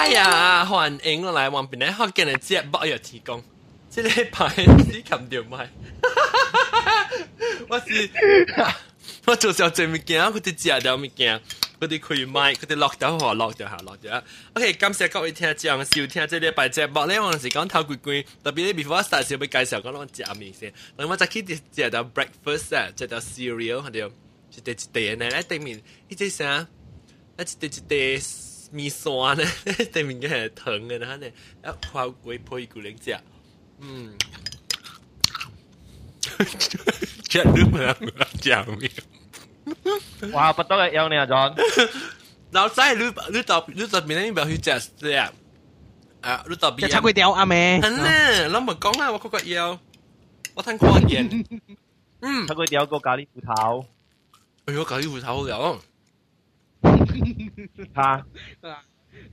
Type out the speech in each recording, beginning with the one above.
哎呀，欢迎我来往边咧，学见你接北又提供，即系排死擒条咪。我是我做时候做物件，佢哋食掉物件，佢哋开麦，佢哋落掉话落掉下落掉。OK，感谢各位听众收听这礼拜节目咧，我系讲头几句，特别咧 before start 时要介绍讲我食面先。咁我就记得食到 breakfast 啊，食到 cereal，系掉一啲一啲咧，咧对面呢只啥？一啲一啲 米线咧，对面嘅系糖嘅，然后咧一泡鬼配古灵食，嗯。Chết nước mà chào miệng. Wow, bắt đầu yêu nè John. 老细，你你特你特别咧，表去食食啊？啊，你特别。叉鬼条阿妹。系咧，你咪讲啦，我嗰个要，我听过言。嗯。叉鬼条个咖喱芋头。哎呦，咖喱芋头好有。 嚇！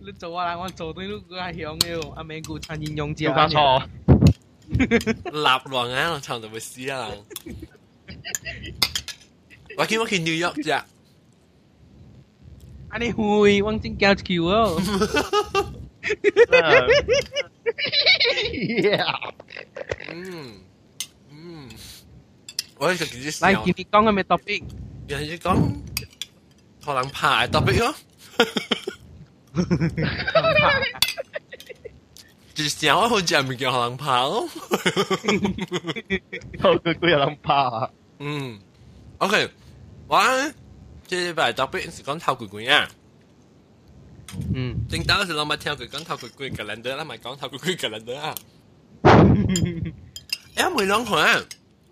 你做啊！我做啲都係響嘅，阿明顧陳燕用字。搞錯，立浪啊！我從來冇試啊！我見我見 New York 啫。anh ấy hui quăng trên cao kiều á Ôi, thật kỳ dứt Lại kỳ đi con em topic Dạ, dứt con 可能爬 topic 咯。就是想我好似咪叫可能爬咯。佢佢有谂爬。嗯，OK，我即系拜 topic 是讲头鬼鬼啊。嗯，正当时我咪听佢讲头鬼鬼嘅人哋啦，咪讲头鬼鬼嘅人哋啊。诶，每两款，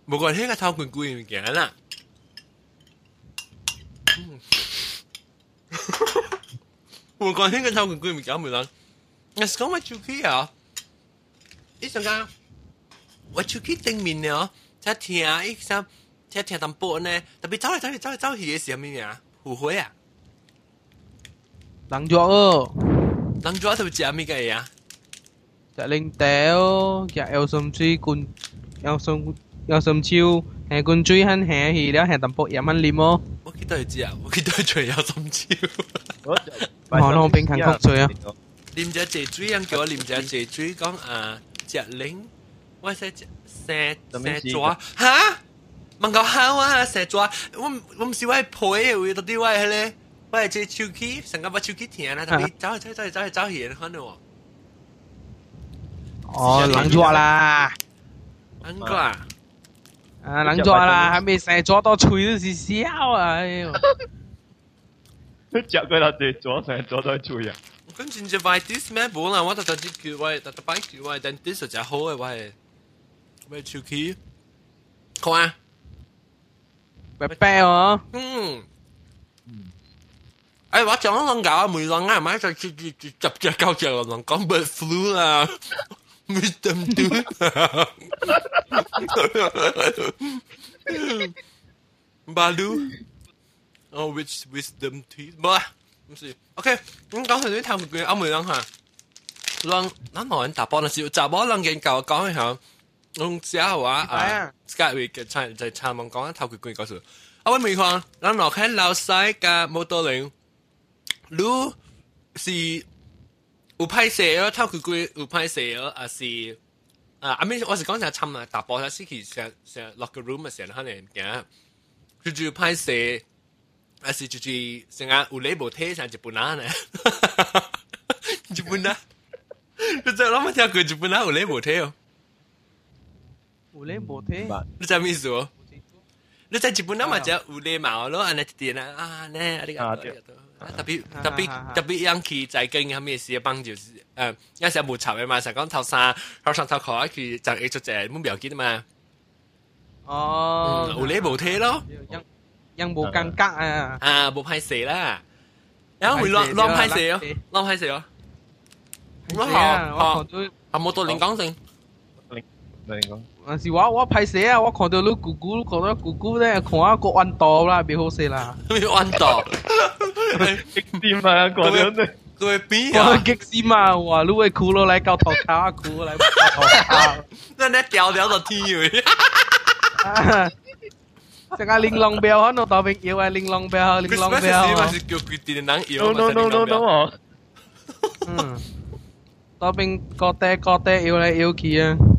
每个人听个头鬼鬼嘅人啦。每个人听个头鬼鬼嘅人，每 Hugo hinge tau kun gumik am lang. Es kom wat chuki ja. Is ga. Wat chuki ting min ne. Ta tia ik sa ta tia tam po ne. Ta bi tau tau tau tau hi is ya min ya. Hu hui ya. Lang jo ơ. Lang jo ta bi ja mi ga ya. Dạ linh téo, dạ eo sum chi kun eo sum eo sum chiu, hè kun chui han hè hi đó hè tam po ya man limo. 我记得系知啊，我记得系最有心超。可能边间曲水啊？啉只蔗水，人叫我啉只蔗水，讲啊，只零，我写只蛇蛇爪，吓？问个好啊，蛇爪，我我唔是我系配嘅，为到啲我系咧，我系只手机，成个把手机听啦，特别走走走走走去看到我。哦，冷咗啦，冷咗啊！ 啊，冷咗啦，还没蛇爪到吹都是笑啊！哎呦，食佢啦，只左成左都吹啊！跟住就快啲咩本啦，我特特啲叫喂，特特摆叫喂，但啲实在好嘅喂，喂超级，好啊，白白哦，嗯，哎，我讲咗两搞梅浪啊，买就接接接接只狗只浪讲 bird flu 啦，wisdom tooth，balu，哦，which wisdom teeth，冇啊。唔是，OK，咁讲佢啲头佢欧梅两下，两两个人打波嗰时，就波两件旧讲一下，用之后话啊，Skype 嘅参就参问讲头佢佢嗰时，我问美况，两落喺老细嘅摩托零，如是 有派射咯，頭佢佢有派射咯，啊是啊，阿咩我是講就參啊打波嗰時，其實成落個 room 嘅時候，可能嘅，佢就派射。啊是就是成日有你無睇成日本人呢？日本人，你知諗乜聽過日本人有你無睇哦？有你無睇？你知咩意思哦？你在日本人嘛就有礼貌咯，安尼一点啊啊呢，啊啲咁特别特别特别人去在跟佢咩事帮就是诶，有时冇筹嘅嘛，成讲头衫头衫头裤佢就艺术者冇表记嘛。哦，有你无睇咯。ยัง冇更加啊！啊，冇派蛇啦，然后会乱乱派蛇咯，乱派蛇咯。咁啊，我看到啊，冇到连讲性。连讲。 但是我我派蛇啊，我看到你姑姑，看到姑姑咧，看下个弯道啦，别好食啦。咩弯道？激点啊！嗰啲。佢边啊？激死嘛！哇！你会哭落嚟教头卡啊，哭嚟教头卡。那你掉掉到天去。成个玲珑表可能当兵要啊，玲珑表，玲珑表。咪是叫佢哋能要。 No no no no no。 嗯，嗰边个爹个爹摇嚟摇去啊，哦，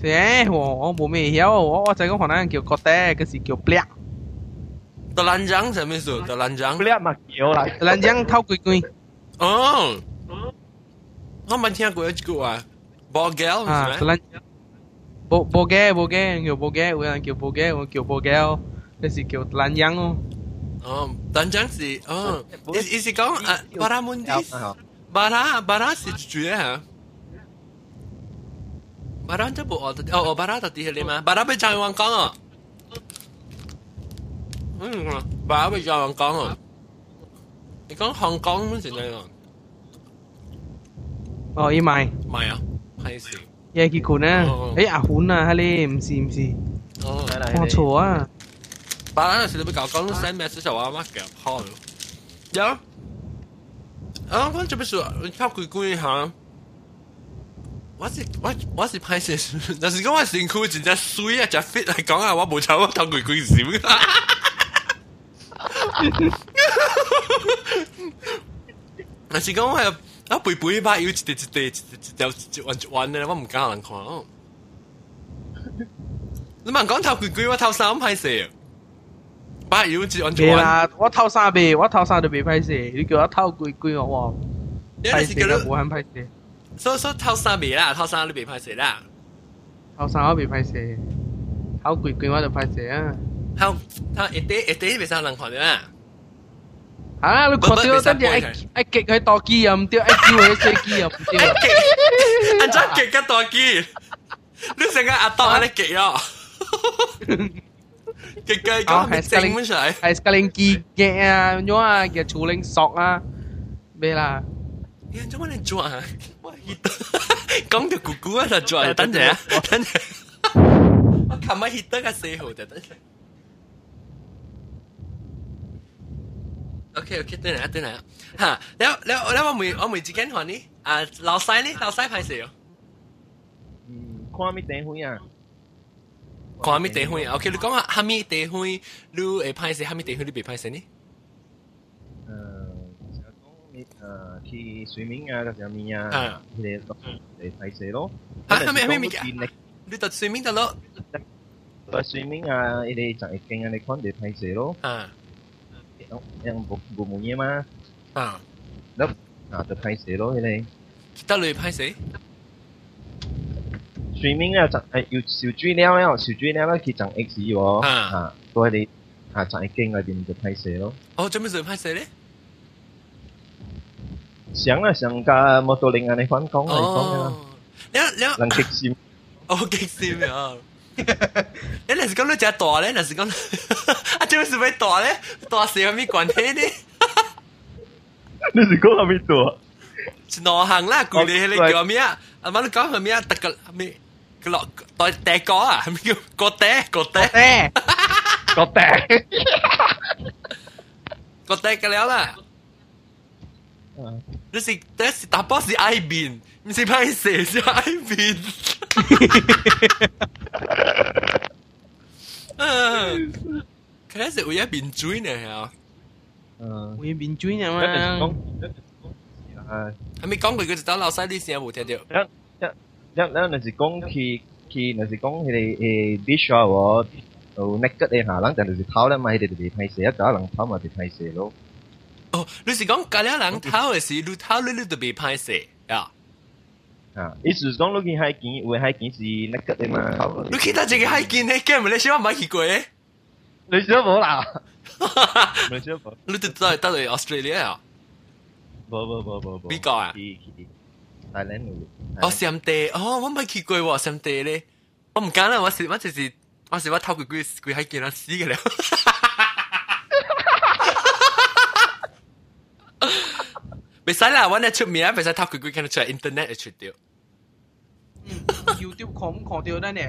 是诶，我我冇咩晓，我我就讲可能叫个爹，嗰时叫 black，德兰江系咩意思？德兰江不。了嘛叫啦，人将偷鬼鬼哦，我冇听过一句话，ball girl 啊，系咪？人冇冇嘅冇嘅，叫冇嘅，有人叫冇嘅，我叫冇嘅，嗰时叫人将咯。哦，德兰江是哦，意意思讲啊，巴拉门迪 말한테 뭐 어디 어 말하다 디헬리마 말아베 장원 강어 응 말아베 장원 강어 이건 한강 문제 내요 어 이마이 마야 하이스 얘기 구나 에이 아훈아 할래 MC MC 어 좋아 말하는 실비 가까운 샌 메시지 와 맞게 파울 야 아, 그건 좀 있어. 탑 구구이 한. 我是我我是拍摄，但是讲我辛苦，真正水啊，真 fit 来讲啊，我无错，我偷鬼鬼死。但是讲我我肥肥吧，有一块一块一条一条弯弯的，我唔敢人看。你问讲偷鬼鬼，我偷三拍摄。把有一弯弯。我偷三呗，我偷三都未拍摄，你叫我偷鬼鬼哦，拍摄都无限拍摄。冇肯批射，所所头三未啦，头三你未拍摄啦。偷三我未批射，偷鬼鬼我就批射啊，后头一地一地未使人看到啦。啊你看到跟住一一击佢多机又唔掉，一招佢飞机又唔掉，安怎极个大机？你成个阿当喺你极啊！极嘅讲系整乜出嚟？系 sekali 机嘅啊，咗啊嘅处理索啊，咩啦？你做乜你做啊？ 我 hit 講條姑姑啊，就做啊！等陣啊，等陣。我琴日 hit 得個四號就等陣。OK OK，等嚟啊，等嚟啊！哈，你你你我每我每之間看你啊，老細呢？老細拍攝哦。嗯，看咩地方啊？看咩地方啊？OK，你講下蝦米地方，你會拍攝蝦米地方你未拍攝呢？诶，就讲你诶去水面啊，嗰时候面啊啊，佢哋落嚟拍摄咯。吓系咪系咪咪㗎见你就水面得咯。你水面啊，佢哋就系劲啊，你看哋拍摄咯。啊样冇冇冇嘢嘛？啊，啊，就拍摄咯，佢哋得你拍摄？水面啊，就系要小猪料咧，小猪料咧，佢就 X 喎。啊啊，都系你啊，就系劲嗰边就拍摄咯。哦，做咩做拍摄咧？ 想啊想架摩托零啊，你翻讲啊，你讲啊，哦，你你能极闪。哦激死啊！你那是讲你只大咧，那是讲啊，做咩是咪大咧？大事有咩关系呢？你是讲系咩做？是内行啦，佢哋你叫咩啊？阿妈你讲系咩啊？特个咩？个落代第个啊？系咪叫个爹个爹诶，个顶。个爹嘅了啦？ 你是第是打波是爱边，唔是拍摄是爱边。嗯，佢系食会一边追呢吓。嗯，会面转啊一定讲嘛，啊，系咪讲佢佢就等老细啲先有冇听到？一咧那是讲佢佢那是讲佢哋诶 dish 啊喎，就 naked 嘅下人，但系是偷咧嘛，佢哋就被拍摄，一个人偷嘛被拍摄咯。 哦，你是讲隔了人偷的是，你偷了你都被拍死啊？啊，你始终都见海景，我海景是那个的嘛？你看到这个海景，你干嘛？你希望买奇怪？你想要无啦？你想要无？你都到到到 Australia 啊？不不不不不，比较啊？大连路。哦，三地哦，我买奇怪哇，三地咧，我唔敢啦，我是我就是我是我偷鬼鬼鬼海景卵，死个了。使啦，我呢出名，未使偷佢佢看得出來 internet 會出掉。YouTube 看看到咱呢。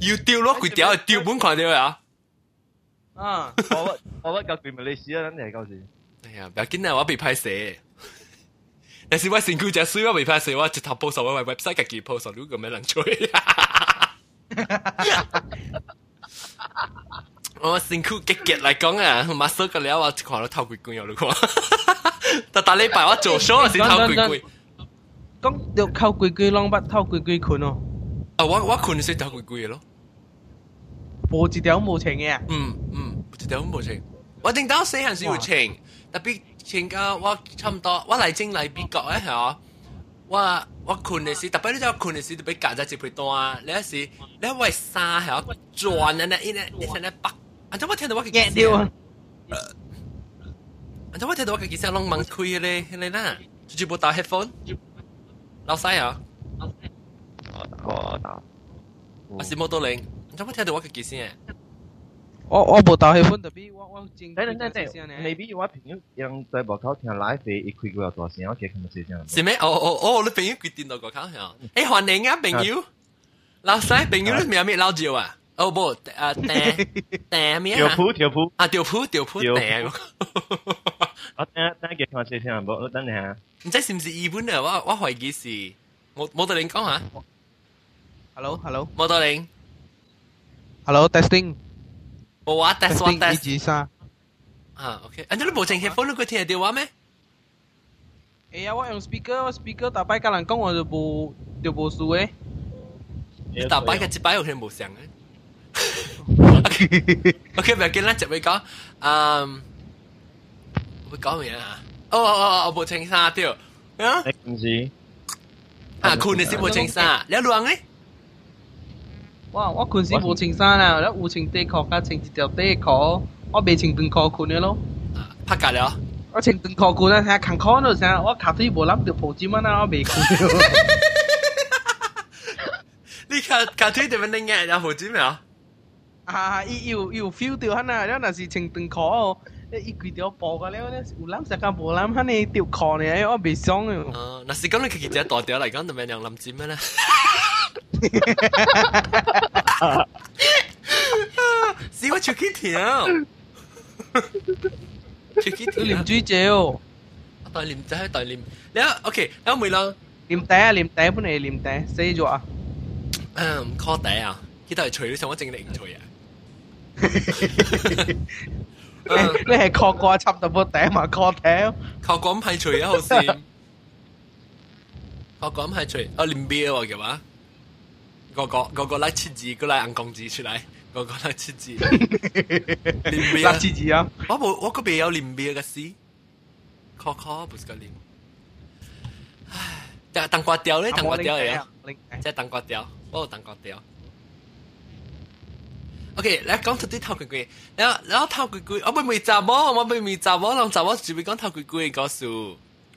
要掉咯，佢掉係掉本狂掉啊！啊，我乜我乜夠佢咪你試啊，真係夠時。哎呀，不要緊啊，我被拍死。但是我辛苦只水，我被拍死，我一頭 post 上我 website 自己 post 上，如果咁樣人吹。我身軀極極嚟講啊，馬手個了我看到頭鬼鬼有你看。但大禮拜我做 show 是頭鬼鬼。講要靠鬼鬼啷捌透鬼鬼困哦，啊，我我困是偷鬼鬼咯。無一條無情嘅。嗯嗯，一條冇情。我定到細漢時有情，特別情到我差唔多，我嚟正嚟美國咧係我我困嘅時，特別你知我困嘅時特別夾在一配單，你一時你一位衫係我轉啊呢，一呢一成呢北，啊！咁我听到我嘅惊掉啊！啊！咁我听到我嘅声拢猛开咧，咧啦，全部戴 headphone，老细啊，我打。我是摩托零，咁我听到我嘅声。我我无打气氛，特别我我正。等等等等，maybe 我朋友让在门口听 live 嘅，一开过有大声，我见佢咪声。是咩？哦哦哦，你朋友佢电脑个口响。诶，欢迎啊，朋友。老细，朋友你名咩老赵啊？ 哦不，啊订订咩啊？条铺条铺啊，条铺条铺订。我等等几看声声，我等你下。唔知是唔是日本啊？我我怀疑是。冇冇得你讲下？Hello Hello。冇得你。 Hello testing。冇话 test 我 test。一二三。啊，OK。啊，你冇净 headphone 你佢听得到话咩？哎呀，我用 speaker，我 speaker 大摆甲人讲我就无就无数诶。你大摆嘅一摆有听冇声嘅。 OK，唔要紧啦，就会讲，嗯，会讲咩啊？哦哦哦，我冇清沙掉。啊？唔是。啊，困嘅时冇清沙，你乱咧？哇！我困时无穿衫啊，我有穿短裤加穿一条短裤，我未穿短裤困嘅咯。拍架了。我穿短裤困啊，睇扛裤嗰阵，我卡腿无谂条抱尖啊，我未困。你卡卡腿点样拎嘅？有抱尖未啊？ 啊！伊要要 feel 到哈那，那是情定可哦。伊规条布个了咧，有揽石甲无揽，哈尼条裤呢，我袂爽哟。啊，那是咁你佢只大条嚟讲，就咪娘林子咩咧？是我出去跳，出去跳林主姐哦。代念仔，代念，你啊，OK，你咪啦。念底啊，念底，本嚟念底，死咗啊。嗯，call 底啊，呢度係除咗上一正定唔除啊。你係 call 過插到部頂嘛條？call 過唔係除啊，好先。call 過唔係除，我啉 beer 喎嘅話。個個個個拉七字，個拉硬鋼字出嚟，個個拉七字。連拉七字啊！我冇，我嗰邊有連邊嘅事。可可不是個連。唉，但係當瓜雕咧，當瓜雕嚟啊！即係當瓜雕，我有當瓜雕。OK，你讲到啲头鬼鬼，然后然后头鬼鬼，我咪未查某，我咪未查某，人查某只会讲头鬼鬼嘅故事。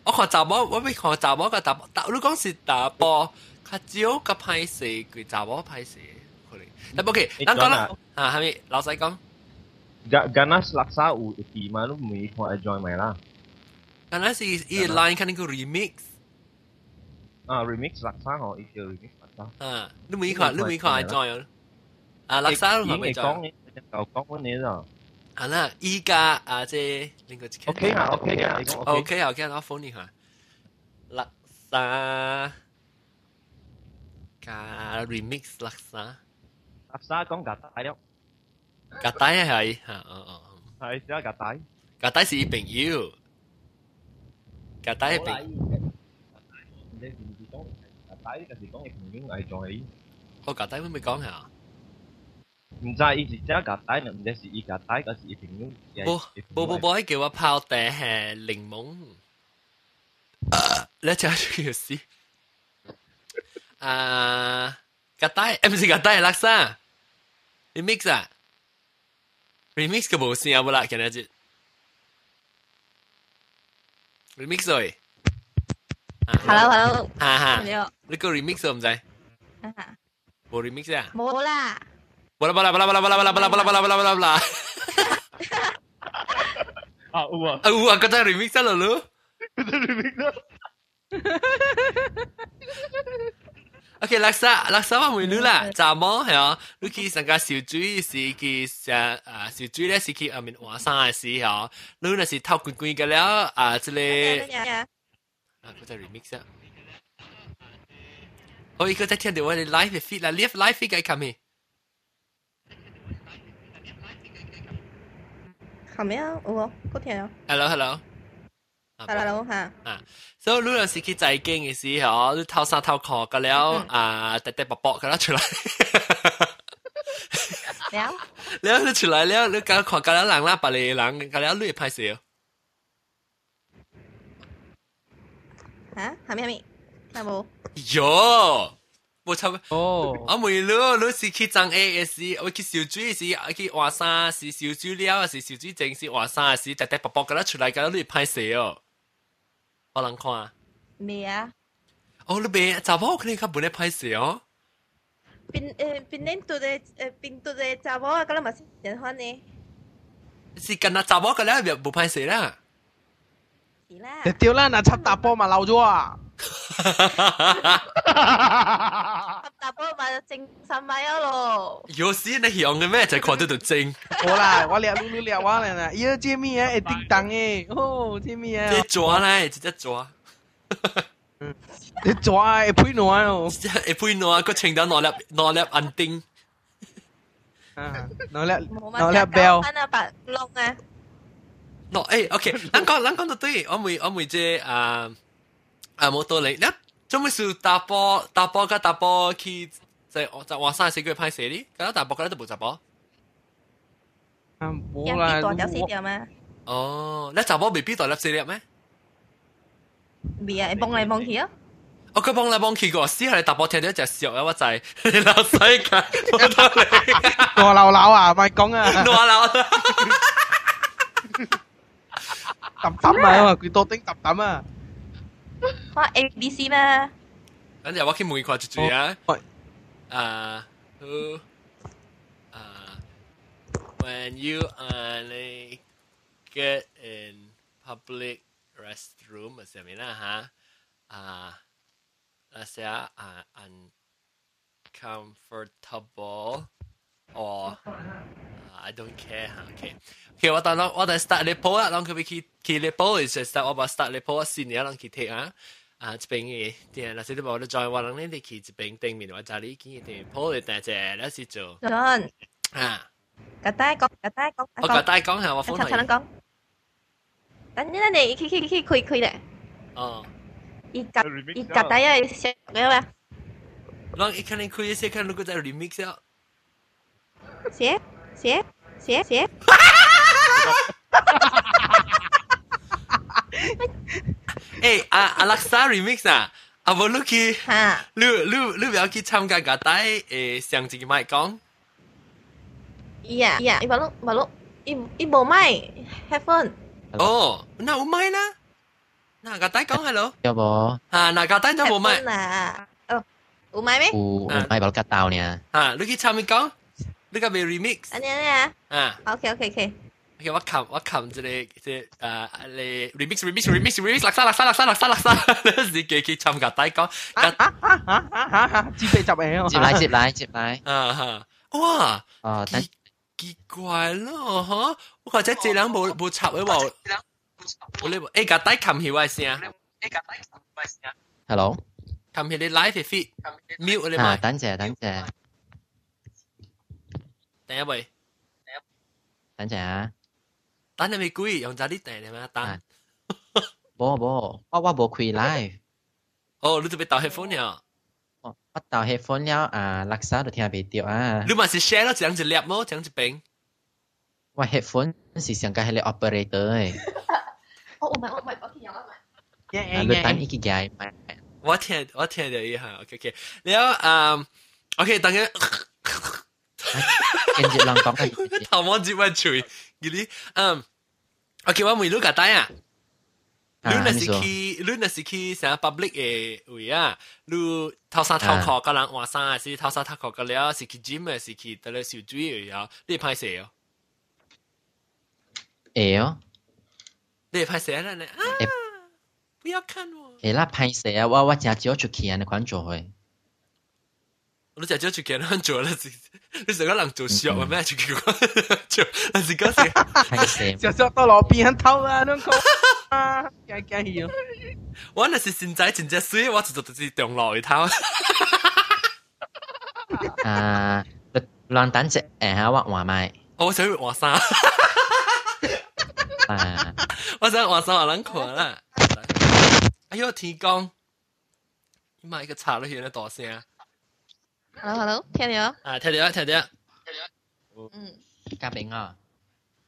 我看查某，我未看查某个查某，你讲是查甫。较少个歹势，佢查某歹势可能。但 OK，咱讲啦，啊，系咪老细讲？Ganas laksa 有地嘛，你唔看 enjoy 咪啦。Ganas 是伊 line 肯定个 remix。啊，remix laksa 嗬，伊叫 remix laksa。啊，你冇看，你冇看 enjoy 啊，laksa 系咪讲嘅？旧讲嗰啲咯。系啦，依家啊，即另个 OK 啊，OK 啊，OK 啊，OK 啊，我 phone 你下。laksa。加 remix laksa，laksa 讲格带咯，格带系吓，哦哦，系只系格带，格带是朋友，格带系朋友。你是唔是讲格带呢个是讲嘅朋友系在？我格带会唔会讲下？ 唔知伊是只格带，唔知是伊格带，嗰是伊朋友。不不不不，叫我泡茶系柠檬。你真系要死！啊，格带，诶唔是格带，laksa remix 啊，remix 嘅无线有冇啦？今日节 remix 喂，hello hello，哈哈，你个 remix 唔知？冇 remix 啊？冇啦， 巴拉巴拉巴拉巴拉巴拉巴拉巴拉巴拉巴拉巴拉巴拉巴拉，啊有啊，啊有啊，觉得 remix 啦咯，觉得 remix 啦。 OK，垃圾垃圾我问你啦，查某系啊，你去上个小水是去上啊小水咧是去下面换衫嘅时候，你那是偷罐罐嘅了啊，这里啊，佢在 remix 啊。我一个在听到我哋 live feed 啦，live live feed 嘅 come 去。后面啊，我嗰条。 Hello hello。 Hello 吓。啊，所以你有时去祭经嘅时候，你偷衫偷裤嘅了啊，滴滴薄薄嘅啦出来。了。了你出来了，你搞看搞了人啦，别嚟人，搞了你会拍摄。吓？系咪系咪？听冇？哟！ 冇错哦，我每路你是去装 A S，我去小水是去换衫是小水了，是小水整是换衫是滴滴薄薄嘅啦出来，搞了你拍摄哦。我能看。未啊？哦，你未查某可能较本嚟拍摄哦。边诶边年度嘅诶边度嘅查某啊，咁咪先人看呢？是跟那查某嘅咧，冇拍摄啦。是啦。你屌啦，嗱插大波咪漏咗啊！ 大波咪正十米啊咯。有时你用嘅咩就看到度正。好啦，我聊你聊我嚟啦，咦，知咩啊？一叮当诶，哦，知咩啊？即抓咧，直接抓。你抓会配挪哦，会配挪，个程度攞粒攞粒银钉。啊，攞粒冇攞粒 bell。翻啊白窿啊！喏，诶，OK，咱讲咱讲到对，我每我每只啊 啊冇道理，你做咩事打波打波加打波去在在網上寫句拍攝哩？咁打波嗰啲都冇打波。啊，人冇啦？哦，你打波未必代粒四粒咩？未啊，帮嚟幫去啊！我佢幫嚟幫去個，試下你打波聽到一隻笑啊！我就係你老細㗎，冇道理。我流流啊，咪講啊，我老。揼揼啊，佢多丁揼揼啊。我 A B C 咩？跟住我去问佢住住啊。喂，啊，who 啊，when you only get in public restroom 系咩啦吓？啊，那些啊 uncomfortable or I don't care 吓，OK。OK，我等我等 start 你铺啊，让佢去去你铺，就 start 我把 start 你铺先，你让佢睇啊。啊，这边嘅啲嗱，先你冇得再话人哋去这边对面或者你见嘅店铺嚟大只，你是做 John，啊。格带讲，格带讲，我觉得讲下我一欢喜。插插能讲。等阵你去去去开开咧，哦，伊格伊格带啊，写咩话？让一看你可以先看如果在 remix 啊。写 写写写。诶，阿阿拉萨 remix 啊，阿无你去，吓，你你你不要去参加个带诶上一个麦讲。伊啊伊啊，伊无录无录，伊伊无麦 headphone。哦，那有麦啦。那个带讲 hello。有冇？啊，那个带就冇麦。 headphone 啊，哦，有麦咩？有有买包吉刀呢？啊，你去参与讲， 你个未 remix。安尼安尼啊啊。 ，OK OK OK。 OK，我冚我冚即系即系诶你 remix remix remix remix 垃圾垃圾垃圾垃圾垃圾，你自己去参加带讲。啊啊啊啊啊！接被执嚟接来接来接来。啊哈！哇！哦，但奇奇怪咯，吓！我或者这两冇冇插喺话，我呢诶架带冚起位先啊， hello，冚起你 live feed mute 你啊，咪，等阵等阵 訂未？等陣啊！等你咪攰，用咗啲訂係咪啊？等。冇冇，我我冇開 live。哦，你準備戴 headphone 了？我我戴 headphone 了啊，垃圾都聽唔到啊！你咪是 share 咯，這樣子叻麼？這樣子平。我 headphone 是上個係你 operator 誒。我唔係我唔係我聽有啊嘛。啊，你等一個嘢咪。我聽我聽到一下，OK OK，然後嗯，OK 等緊。跟住两讲嘅。头毛接埋嘴，嗰啲嗯，OK，我问你个带啊。你那是去，你那是去啥 public 嘅位啊？你偷衫偷裤个人换衫，还是偷衫偷裤个了？是去 gym 还是去得了小水位啊？你拍摄哦？会哦，你拍摄啦你啊？不要看我。会啦，拍摄啊！我我真少出去啊，你款做去。 你就就見人做啦，你成個人做小嘅咩？就叫我做，但是嗰時係蛇小小到路邊偷啊，啷個啊，驚驚要。我那是現在真正水，我就做自己中路去偷。啊，亂等隻誒喺畫畫賣我想去換衫，啊，我想換衫我冷看啦。哎呦，天光，你買個茶都顯得大聲 Hello Hello，听到？啊！听到听到嗯，嘉宾啊，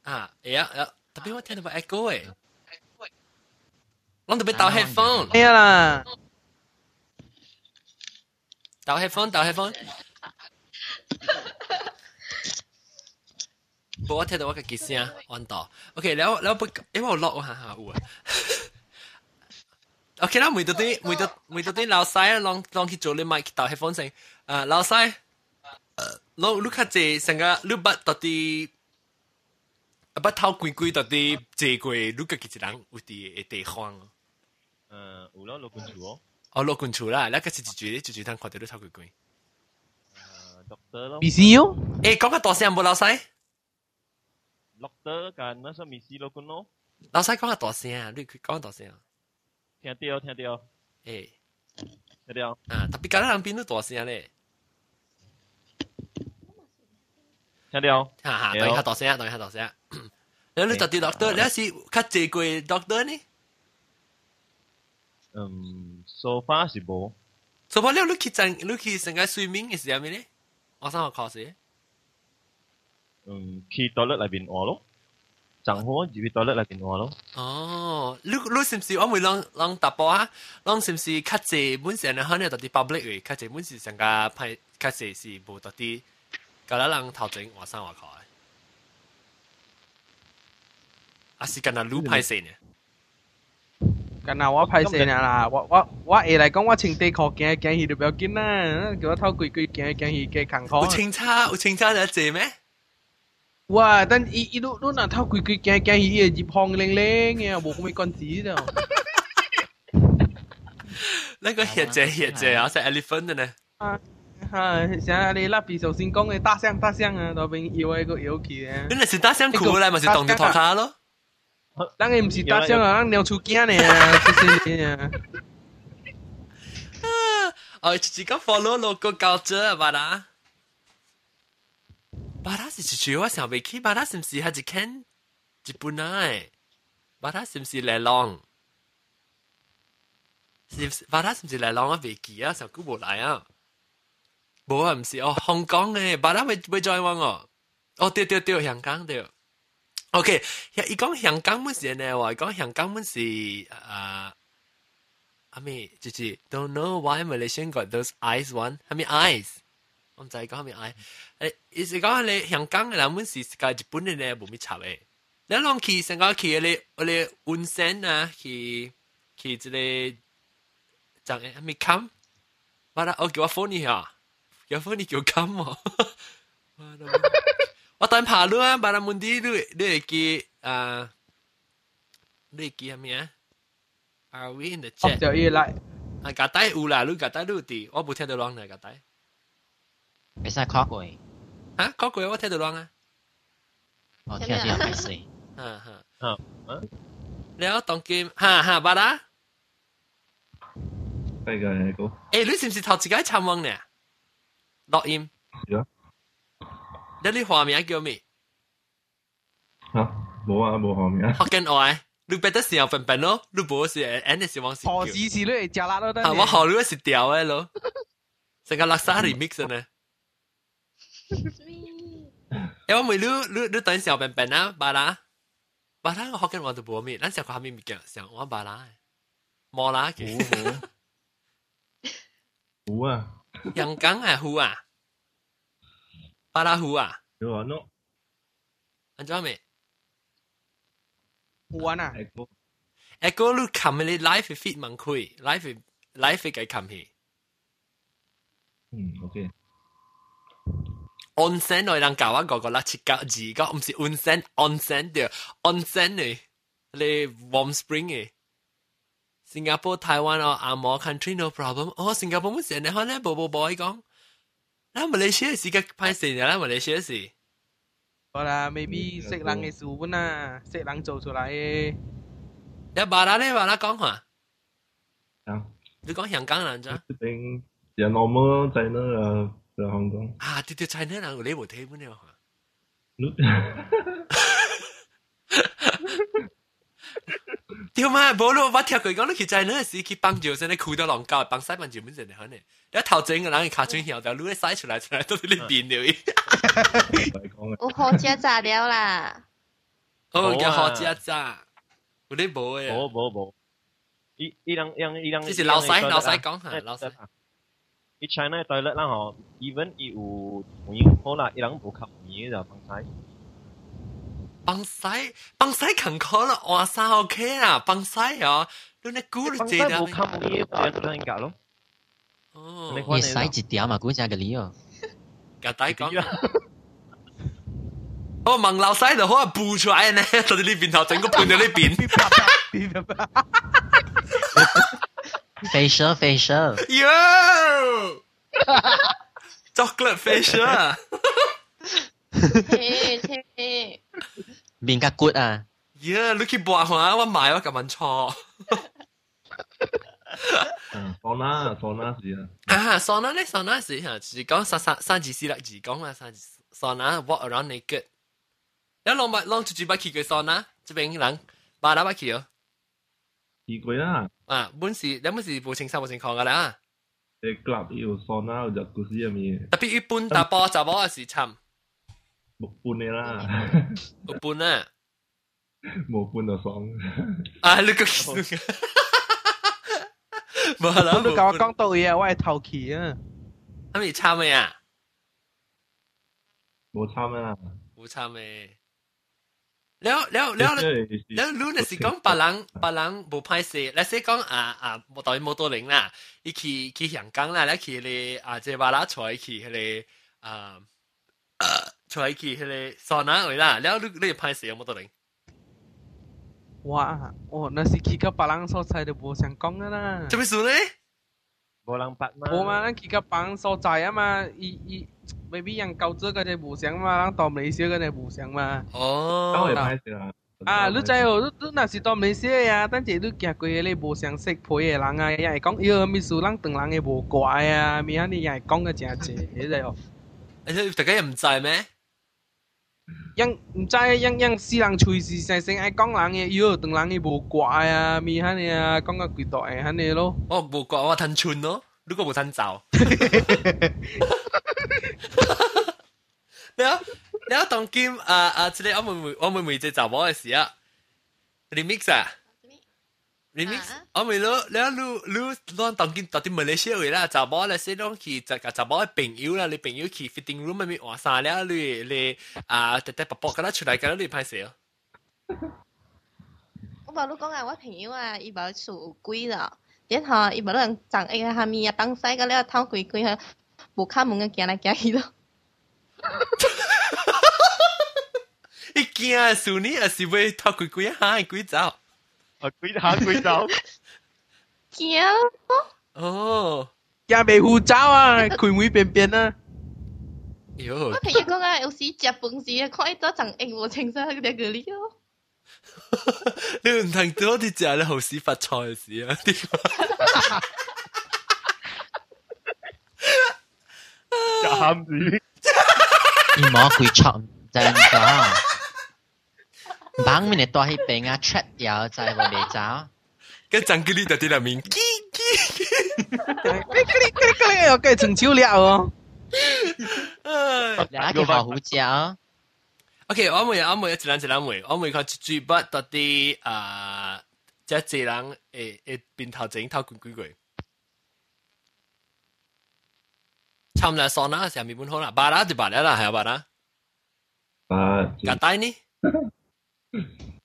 啊！哎呀呀，特别我听到把 echo 诶，我特别戴 headphone，咩啦？戴 headphone，戴 headphone。不过我听到我嘅结声，按到。OK，แล้วแล้ว因为我落我下下有啊。OK 啦，每到啲每到每到啲老细 ลองลอง去做你麦戴 headphone 先。啊，老细，攞你较济成个你捌到啲。啊，捌偷贵贵到啲坐过，你个几人有啲地方哦。诶，有咯，六罐住哦。哦，落罐厝啦，那个是一句一句通看到你偷贵贵。诶，doctor 咯 BC 哦，诶，讲个大声冇老细。 ，doctor 间那什misi 六罐咯，老细讲个大声啊，你佢讲大声啊。听到听到诶，听到，啊，特别搞得人变到大声咧。 听到，哈哈，等一下大声啊，等一下大声啊。然后你到啲 doctor，你是较济过 doctor 呢？嗯，so far 是冇，所以你你去阵，你去成个睡眠嘅时候咩咧？我想学考试。嗯，去 toilet 里边屙咯，正好入去 toilet 里边屙咯，哦，你你是唔是我会让让答波啊？让是唔是较济本身咧，可能到啲 public 嘅，较济本身成个派较济是冇到啲， 搞得人头前话生话考嘅。啊，是跟那路派线嘅。近下我派死人啦，我我我下嚟讲我清地壳惊惊去就不要紧啦，叫我偷鬼鬼惊惊去嘅扛有壳。清差有清差就借咩？哇！但伊伊都都嗱偷鬼鬼惊惊去，伊入行靓靓嘅，冇咩关子就。那个血借血借啊，系 elephant 嘅呢？啊， 像你蜡笔首先讲嘅大象大象啊，嗰边摇一个摇起嘅。你那是大象裤咧，咪是当住托卡咯？咱嘅唔是大象啊，咱鸟出惊呢，就是啊。哦，自己讲 follow logo 教者吧啦。巴拉是一句我想未起，巴拉是唔是系一间日本啊？巴拉是唔是来浪？是唔是巴拉是唔是来浪啊？未记啊，上久冇来啊。 冇啊，唔是哦，香港嘅巴拉未未再玩哦。哦，对对对，香港对。OK，伊讲香港本是呢，话讲香港本是啊。I mean，就是 don't know why Malaysian got those eyes one。系咪 eyes？我唔知讲系咪 eye。诶，意思讲你香港嘅人本是个日本嘅呢，冇咩插嘅。你谂去成个去你我哋温泉啊，去去一个就系咪 come？我啦，我叫我 phone 你啊， 여분이교 감어. 어떤 파루아 바라문디 르르기 아 르기 하면 Are we in the chat? Giờ y lại. À cả tay u là luôn cả tay luôn thì, tôi không nghe được loang này cả tay. Bây giờ khó quỷ. Hả? Khó quỷ, tôi nghe được loang à? Tôi nghe được cái gì? Ha ha. Ờ. Nếu tổng kim, ha ha, bà đã. Bây giờ này cô. Ê,你是不是头自己参梦呢？录音。系啊。你啲画面叫咩？吓冇啊冇后面啊，学紧爱，你别得时候笨笨咯，你冇是 N 是往时叫。何时时你嚟食辣都得。系我学你是掉嘅咯，成个垃圾 remix 呢？因为我你你你等时候笨笨啊，巴拉，巴拉我学紧我就冇咩，咱时候下面咪叫上我巴拉，冇啦嘅。好啊， 香港啊，湖啊，巴拉湖啊，你话 no 安怎未？玩啊！系个诶，嗰你冚你 live feed 问佢，live live 嘅冚去。嗯 OK，温泉来人教我个个啦，切格字个唔是温泉，温泉对，温泉嘅，你 warm spring 嘅。 Singapore Taiwan or Amor country no problem. Oh Singapore muốn sẽ này hơn là bộ bộ boy con là Malaysia sẽ cái phải sẽ là Malaysia sẽ có là maybe sẽ là người số vốn à sẽ là chỗ chỗ lại đã bà đã đấy bà đã con hả? À Tôi có Hồng Kông là sao? Tiếng giờ normal China là là Hồng Kông. À, thì thì China là lấy bộ thế mới được hả? Lúc 对嘛，无咯，我听佢讲，你去 China 时去帮住先，你裤到浪教，帮西帮住本身嚟可能。你头前个人嘅卡转后，就攞你洗出来出来，都你变了。嚟讲嘅，有好食炸了啦，哦，冇啊叫好食咋？有啲冇嘅。冇冇冇，伊伊人人伊人，即是老细老细讲下老细。伊 China toilet 啦吼，even 伊有门好啦，伊人无吸面就放晒。 帮西帮西勤可能换衫 OK 啦，帮西啊，你你估你借得无吸面，就两格咯。哦，你你使一条嘛，估只个理哦。夹底讲。我问老细就可能补出来呢，到底呢边头整个判到呢边。 facial facial， Yo! Chocolate facial 切切， 面甲骨啊， Yeah, 你去博下，我买我咁样错。嗯，桑拿桑拿是啊，啊，桑拿咧，桑拿是吓，就是讲三三三字四六字讲啊，三字桑拿 walk around naked。你攞咪攞住住把去嘅桑拿，这边人巴打把去哦。奇怪啦，啊，本时你本时冇清衫冇清抗噶啦，诶 club 有桑拿有 jacuzzi 入面，特别一般打波就波 嘅时参，冇半嘅啦，有半啊。冇半就爽。啊，你个冇啦，我都教我讲到嘢，我系头期啊。系咪参咩啊？冇差咩啦，冇参咩？了了了了。你你那是讲别人别人无歹势，你说讲啊啊，冇当然冇多零啦，伊去去香港啦，你去迄个啊，即马拉出来去迄个啊， 出来去迄个桑拿位啦，了你你歹势有冇多零？哇，哦，那是去到别人所在就无想讲噶啦。做咩事呢？无人捌嘛。冇嘛，咱去到别人所在啊嘛，伊伊 maybe 人旧咗嗰只无想嘛，人当美少嗰只无想嘛。当哦然，歹势啦。啊，你知哦，你你若是当美少呀，等阵你行过迄个无相识配嘅人啊，也会讲，哟，秘书人当人嘅无怪啊，咪安尼也会讲个真济，你知哦。你大家又唔知咩？ 人唔知人人世人随时成成爱讲人嘅，哟，当人嘅无怪啊，咪安尼啊，讲个几代安尼咯。我冇讲我吞寸咯，你个冇吞走。你啊，你啊，当今啊啊，即系我妹妹我妹妹只查某嘅时啊，remix 啊。 remix，我咪攞你攞攞攞当见到啲马来西亚啦，查某咧先攞去就个查某嘅朋友啦，你朋友去 fitting room 咪换衫啦，你你啊特特薄薄咁啦出嚟咁你拍摄。我无你讲啊，我朋友啊，伊无厝有鬼啦，然后伊无人长一个下面啊，当西个了偷鬼鬼啊，无敲门嘅行来行去咯。伊惊啊，苏尼啊是会偷鬼鬼下鬼走。 啊，鬼下鬼走。惊咯！哦，也未护照啊，开会便便啊。哟我，朋友讲啊，有时食饭时看伊做长英无清楚嗰啲个哩咯。你唔听到啲就系你好屎发财嘅事啊！暂时。伊魔鬼戳唔知唔咗。 绑面嚟多喺边啊，trap 有就系话未走。跟阵佢呢度啲入面，叽叽，嗰啲嗰啲嗰啲又计成超叻哦。唉你叫学胡椒， OK，我每我每一两一两每，我每个最不到啲啊，即系一人诶诶边头整头鬼鬼鬼。差唔多桑拿上面本好啦，巴拉就巴拉啦，系啊巴拉。啊，格带呢？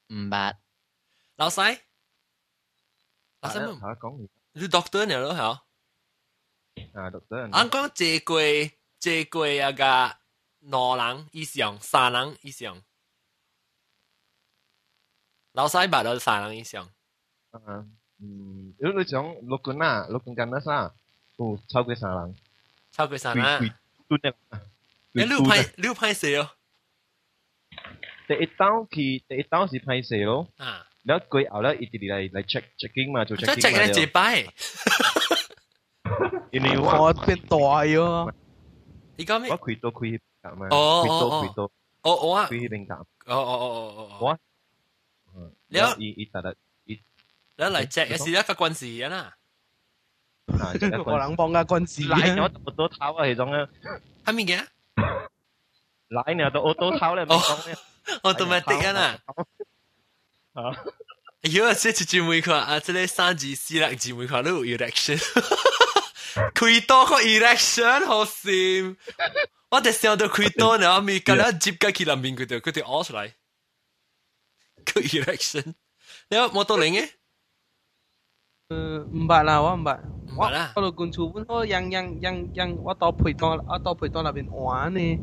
唔白。老细，老细吓乜？讲你 doctor 嚟咯，系啊？啊，读得。我讲借过借过啊个两人以上、三人以上，老细白到三人以上。啊，嗯，如果你讲六个那六个间那啥，哦，超过三人。超过三人。 端嘅。你你有拍你有拍摄哦？ 第一刀佢第一刀是拍死咯，啊，然後佢後咧一直嚟嚟 check checking 嘛，做 checking 嘛。即 check 你幾擺？因為我變大咗。你講咩？我攰到攰咁啊！哦哦哦，我我啊，攰變咁。哦哦哦哦哦，我。你啊，一一突突一，你嚟 check 係一個軍事人啊。個人幫架軍事。嚟咗我都偷啊，係種啊。係咩嘅？嚟你又到我都偷咧，唔講咩？automatic 啊呐。啊。哟，这是姊妹款啊，这里三级四六姊妹款都有 erection，开刀个 erection 好心，我哋想到开刀呢，我咪咁样接嘅佢两边佢哋佢哋屙出嚟，佢 erection，你有冇到零嘅？呃，唔白啦，我唔白，我我老公做本我样样样样，我到陪到我到陪到那边玩呢。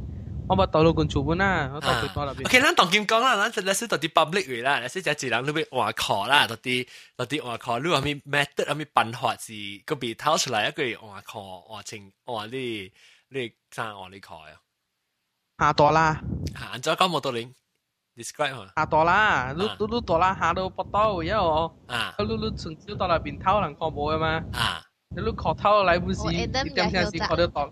我冇到到官处本啦，我到陪多那边。 OK，咱当剑讲啦，咱就嚟说到啲 public 位啦，嚟说就一人你要换课啦，到啲到啲换课，你话咪 method 啊咪办法是个被掏出来一个换课换情换你你生换你课啊，下多啦，吓，再讲冇到零，describe 下下多啦，你你你多啦，下到不到，因为我啊你你从小到那边偷人看冇嘅嘛，啊，你你学偷嚟本时，我 Adam 一点先先学得到。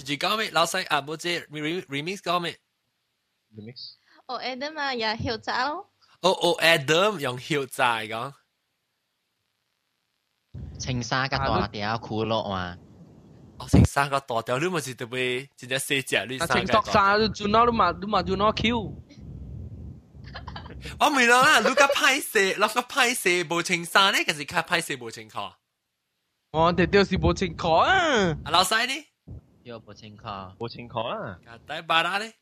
直接讲咩？老细啊，冇即 remix 讲咩？ remix 我 Adam 啊，也晓炸咯。哦哦，Adam 用晓仔讲，青沙嘅大条骷髅嘛，我成三个大条，你咪是特别真系四只你啊，三个情作沙都转到你嘛，你嘛转到 Q。我明啦，你个拍摄，你个拍摄无情三咧，其实佢拍摄无情课，我哋就是冇情况啊！啊老细呢？ 要不清楚。冇情况啦，啊，但巴拉咧，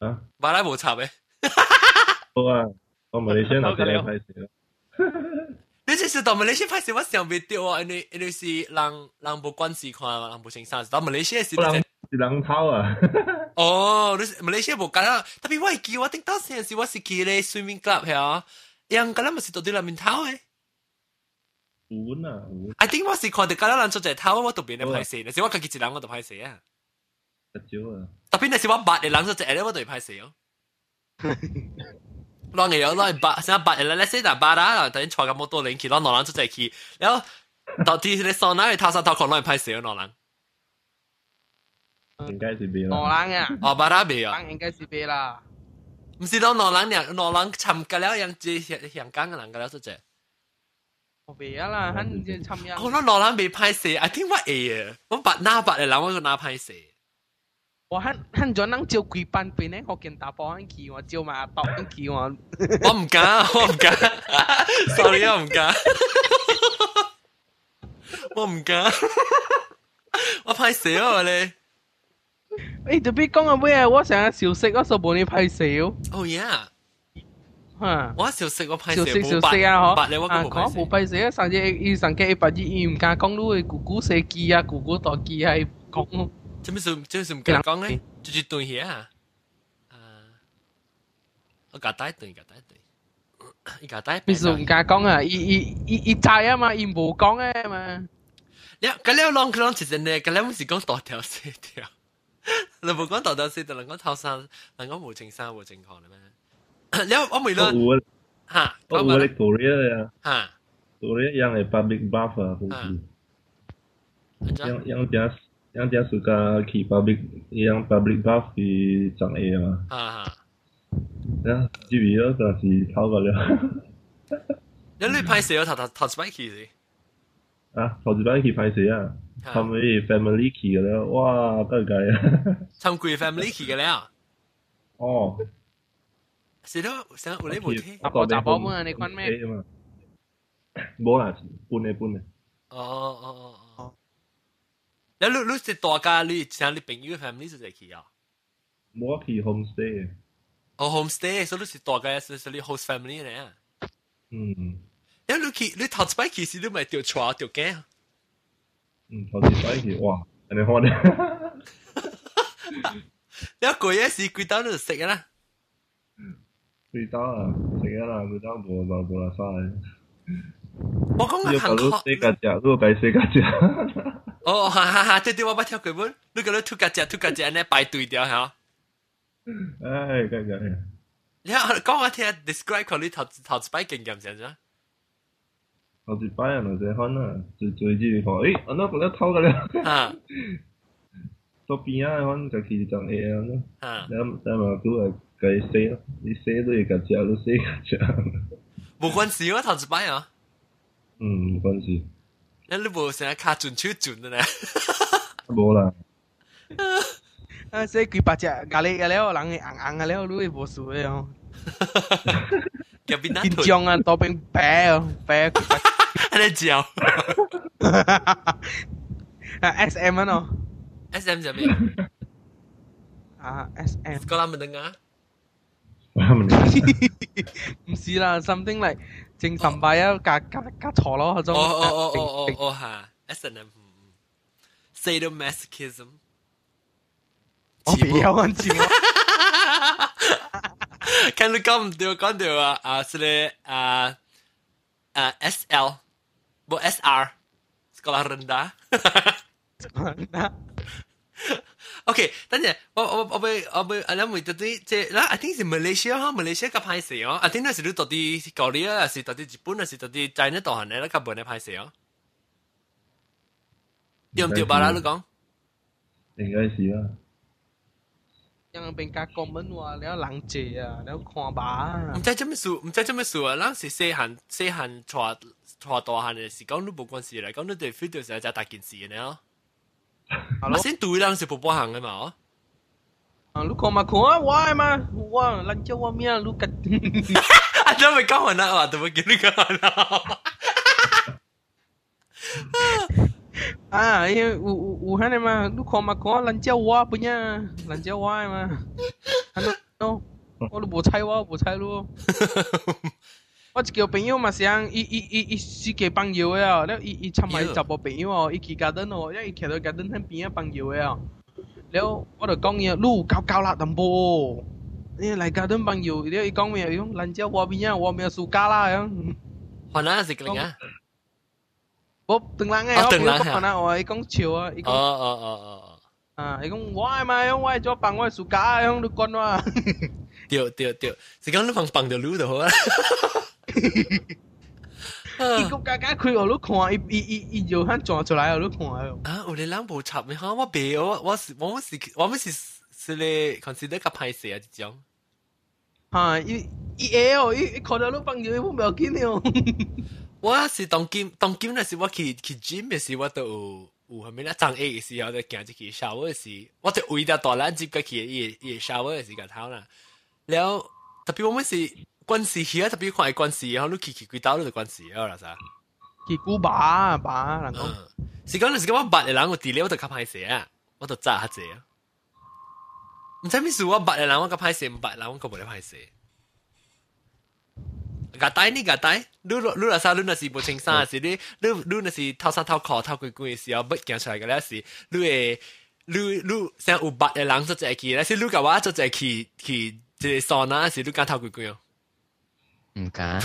啊，巴拉无插嘅。好啊，我马来西亚那边拍摄啦，你即是到马来西亚拍摄，我想袂到啊，因为因为是人人无关事看，人无情三，到马来西亚是人是人偷啊，哦，你马来西亚无干啦，特别我会记我顶到时时我是去咧 swimming club 系样干啦咪是到啲内面偷诶。 有啊有， I think 我是看到干啦人做只偷，我度边咧拍摄，但是我家己一人我度拍摄啊。食少啊，特别那是我八嘅人做只咧，我度拍摄哦。攞嘅有攞八，成八日咧，先但八啦，等坐个摩托轮去，攞两人做只去，然后到啲你桑拿去偷山偷矿攞嚟拍摄两人。应该是别罗啦，冷啊，哦，巴拉未啊，冷应该是别啦。唔是攞两人，两人寻嘅了，样子香港嘅人嘅了做只。 我别啦，肯定参加。我攞两人未拍摄，I think 我会啊，我八拿八嘅人我个拿拍摄。我肯肯咗能照几班边呢？我见打波肯企我照埋打肯企我。我唔敢，我唔敢，sorry 我唔敢，我唔敢，我拍摄啊你。诶，特别讲啊咩？我成日小息，我就冇你拍少。 Oh yeah，吓。 我小食我拍小息摄小息啊，嗬！八你我啊，咁讲冇闭死啊！上次伊上嘅一百二唔敢讲，你会咕咕射机啊，咕咕堕机系讲。做咩事？做咩事唔敢讲咧？就住对嘢啊！啊，我夹低对，夹低对，伊夹低。咩事唔敢讲啊？伊伊伊伊知啊嘛，伊冇讲啊嘛。你咁你啷佢啷其实咧，咁你唔是讲大条细条，你冇讲大条细条，能讲头生，能讲无情生无情狂咧咩？ 你我未啦我有啊，吓，我有咧 Korea 啊吓， ，Korea yang 系 public bath 啊，好似。yang yang dia yang dia suka ke public yang public bath di Changi à. 嘛，吓吓。呀，至于咯，但是偷过了。你你拍摄我头头头一摆去是？啊，头一摆去拍摄啊，他们 family 去嘅了，哇，得计啊！参贵 family 去嘅了，哦， 是咯，成日有你冇听？阿婆杂宝们你讲咩？嘛？冇啦，搬嚟搬嚟。哦哦哦哦。你你你是大家你像你朋友嘅 family 就系去啊？冇去 homestay。哦，homestay，所以你是大家是是你 host family 嚟啊？嗯因为你去你头一摆去时你咪掉床掉颈。嗯，头一摆去，哇，人哋看咧。你一个嘢是几多都食嘅啦。 佢打啊，食啊啦，佢打冇冇冇啦晒。我讲嘅要搞到行确，四格只，都计四格只。 哦，哈哈哈，对对，我捌听过本，你个你突家只突家只安尼排队掉吓。唉，梗系。你讲我听，describe 佢你头头一摆经验先啫。头一摆啊，就系看啦，最最之看，诶，我那我偷嘅咧。啊。左边啊，可能就去种嘢啊。啊。咁咁啊，都系 计死咯，你死都要夹只，都死夹只。冇关系啊，头一摆啊。嗯，冇关系。你你无成日卡转手转嘅咧？冇啦。啊，所以佢八只咖喱嘅了，人嘅硬硬嘅了，你会无数嘅哦。入边紧张啊，多变白哦，白。喺度叫。啊，S M 啊喏。 S M 就咩？啊，S M。个拉门登啊？ 唔是啦，something like 正神拜啊，夹夹夹错咯嗰种。哦哦哦哦哦哦吓，S M sadomasochism。我别有安静。看你讲唔对，讲对啊啊，是咧啊啊 S L，不 S R，sekolah rendah。 OK，等阵，我我我被我被啊，你咪到底即系啦，I think 是 Malaysia 哈，Malaysia 个拍摄哦，I think 那是你到底高丽啊，是到底日本啊，是到底在那度行咧，那个本嚟拍摄哦。对唔对吧？啦，你讲。应该是啦。ยังเป็นการคอมเมนต์ว่าแล้วหลังเจียแล้ว看吧唔知做咩事，唔知做咩事啊！咱是细汉细汉带带大汉嘅时讲都冇关系嚟，讲你哋 feel 到时候就大件事嘅呢。 我先对人是不不行嘅嘛。啊，你看嘛看啊，我嘛，我咱叫我咩，你个，啊，都未讲完啦，我都未叫你讲完啦。啊，因为有有有迄个嘛，你看嘛看，咱叫我不呀，咱叫我嘛，啊喏，我都无猜我，无猜咯。 我一個朋友嘛是講，伊伊伊伊四個朋友誒哦，了伊伊參埋十個朋友哦，伊去 garden 哦，因為徛到 garden 迄邊啊朋友誒哦，了我就講伊路高高啦淡薄，你來 garden 朋友，了伊講咩？伊講蘭州我邊啊，我邊啊暑假啦，咁。可能係個零啊。我等人誒，我等人可能我伊講笑啊，伊講。哦哦哦哦。啊，伊講我係咪？我係做辦我暑假，響你管我。對對對，是講你放放條路就好啊。結果家家佢我都看，伊伊伊伊又肯撞出來我都看。啊，有你兩部插咩？嚇我白我我是我是我咪是是咧 consider 較歹勢啊，即種。嚇！伊伊會哦，伊看到你朋友，伊唔要緊哦。我是當今當今，那是我去去 gym 嘅時，我都有有後面咧爭 A 嘅時候，就行去 shower 嘅時，我就為咗大懶接佢去伊伊 shower 嘅時間頭啦。然後特別我咪是。关系hier，特别看系关系，然后你去去几刀你就关系啊啦啥？去古巴巴人讲，是讲是讲我八嘅人我地咧我就较歹势啊，我就炸下济啊。唔知咩事我八嘅人我较歹势，唔八嘅人我个冇得歹势。gà tay ni gà tay，你你那啥，你那是无清衫时，你你你那是透衫透裤透鬼鬼嘅时候，不行出来嘅咧是，你会你你像有八嘅人做只去，但是你甲我做只去去即个桑拿时，你敢透鬼鬼哦？ 唔敢。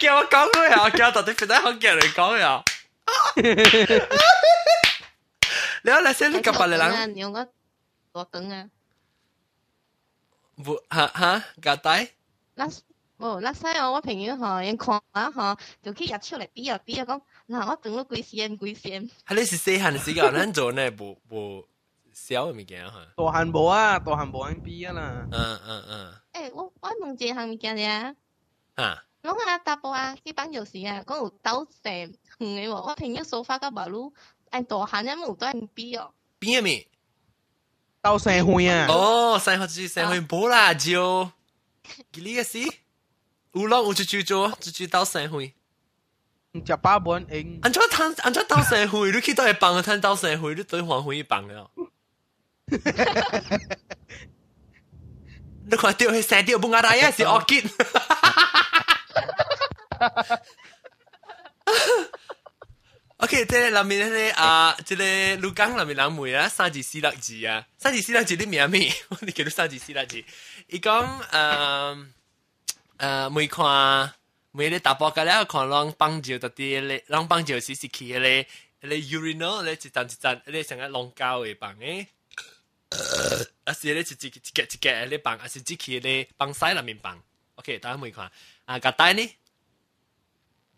叫我讲佢啊！叫我到底边度好叫人讲呀？你话那些你甲八嘅人，你用个多灯啊？不哈哈gà tay。那哦，那使哦，我朋友吼，因看啊吼，就去入出嚟比啊比啊，讲嗱，我等咗几线几线。系你是细汉时间，咱做呢无无 小嘅物件吓。大汉无啊，大汉无人比啊啦。嗯嗯嗯。诶，我我问一项物件啫。啊。我啊大埔啊，去办有时啊，讲有斗成远嘅喎，我朋友数发个马路，诶大汉因有多人比哦。边咩？斗成会啊。哦，成会至成会冇啦就。几呢个事？有咯，有就就做，就就到社会。食八本应。按照摊，按照到社会，你去到一帮嘅摊到社会，你对黄昏一帮了。 你看掉去成掉半个大嘢是恶结。OK，即系里面咧啊，即系鹿港里面人梅啊，三字四六字啊，三字四六字啲名咩？我哋叫做三字四六字。伊讲诶诶每看每日打波嘅咧，看啷帮照到啲咧，啷帮照时时去咧， 你 urinal 你一阵一阵你成日弄胶嘅棒诶， 啊是你一一一格一格你棒，啊是只去你棒西里面棒。OK，大家每看啊，个带呢？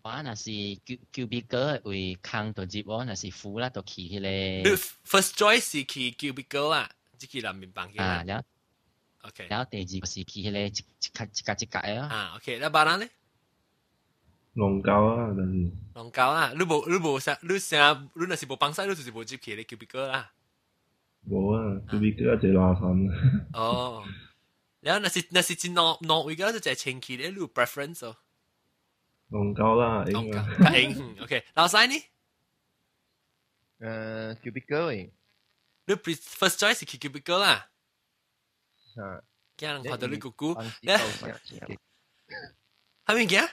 我那是叫叫别个为坑到接我，那是苦啦，到去迄个。First choice 是去叫别个啦，只去里面棒嘅。啊，然后 OK，然后第二个是去迄个一一格一格一格嘅啊。OK，那巴人呢？龙教啊，但是龙教啊，你无你无啥，你成你若是无帮晒，你就是无接起你叫别个啦。 冇啊，叫別個一隻垃圾。哦，然後那是那是只挪挪位個就係前期你有 preference 哦。龍教啦，龍教，應 OK，老細呢？誒，叫別個誒。你 first choice 係叫別個啦。啊，驚人看到你姑姑，咧，係咪驚？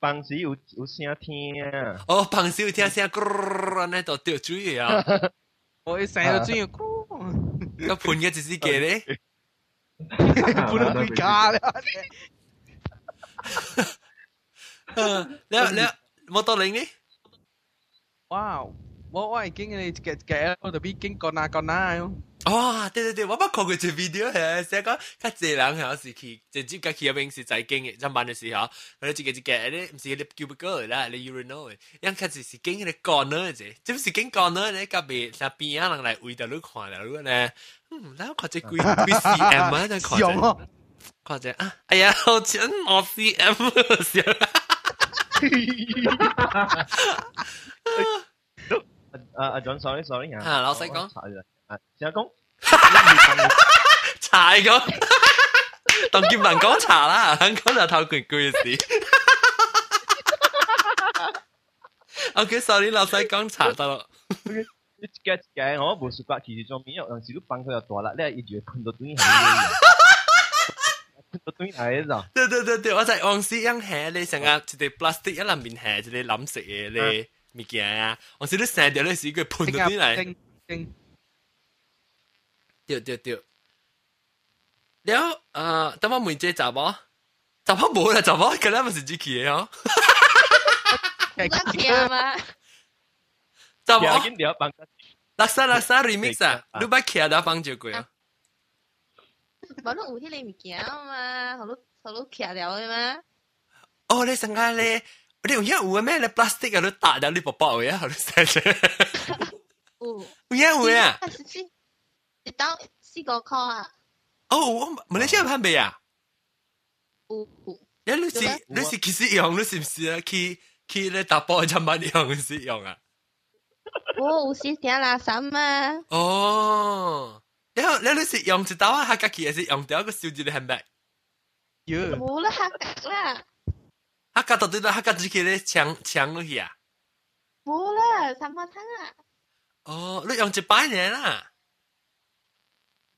放時有有聲聽啊！哦，放時有聽聲，咕，那度掉水啊！我一成日转咕，个盘嘅就是嘅咧，不能回家啦！你你冇到零呢？哇！我我系经你嘅嘅，我特别经过哪过哪哟。 哦，对对对，我捌看过只 video 系，写讲较济人系是去直接甲去嗰边是在经嘅，上班嘅时候，佢哋一个一个，你唔是你叫不过啦，你 urinal 嘅，因较是是经嘅 corner 啫，即是经 corner 咧，隔壁上边啊人嚟围到你看到你咧，嗯，然后看只几几 cm 啊，真看只，看只啊，哎呀，好似我 cm 先。啊啊，John sorry sorry 啊，啊，老细讲， 啊，先讲。查咁，邓建文讲查啦，香港就透句句事。OK，sorry，老细讲查得咯。你嘅嘅，我无习惯，其实做面有阵时都放佢又大啦，你一住喷到短系。喷到短系咋？对对对对，我就系往时样下，你成日一个 plastic 一两面下，一个蓝色嘅你物件啊，往时你成条你是个喷到短嚟。 对对对。了啊，等我问这查某，查某无啦，查某可能不是自己的哦。咋不听吗？咋不？拉萨拉萨 remix 啊，六百克的放酒鬼啊！我那五天你没见吗？好多好多克了的吗？哦，你上家嘞？你有有咩嘞？plastic 啊，都打掉你包包呀！好多塞塞。有 有啊？十七。刀四個箍啊！哦，我马来西亞番未啊？有有。你你是你是其实用你是唔是啊？去去你打包就乜用是用啊？我有時點垃圾嘛。哦，然後你你是用一刀啊？客家去還是用掉个手机的 handbag？有。冇啦，客家啦。客家到底到客家自己咧抢抢落去啊？冇啦，什么汤啊。哦，你用一百年啦。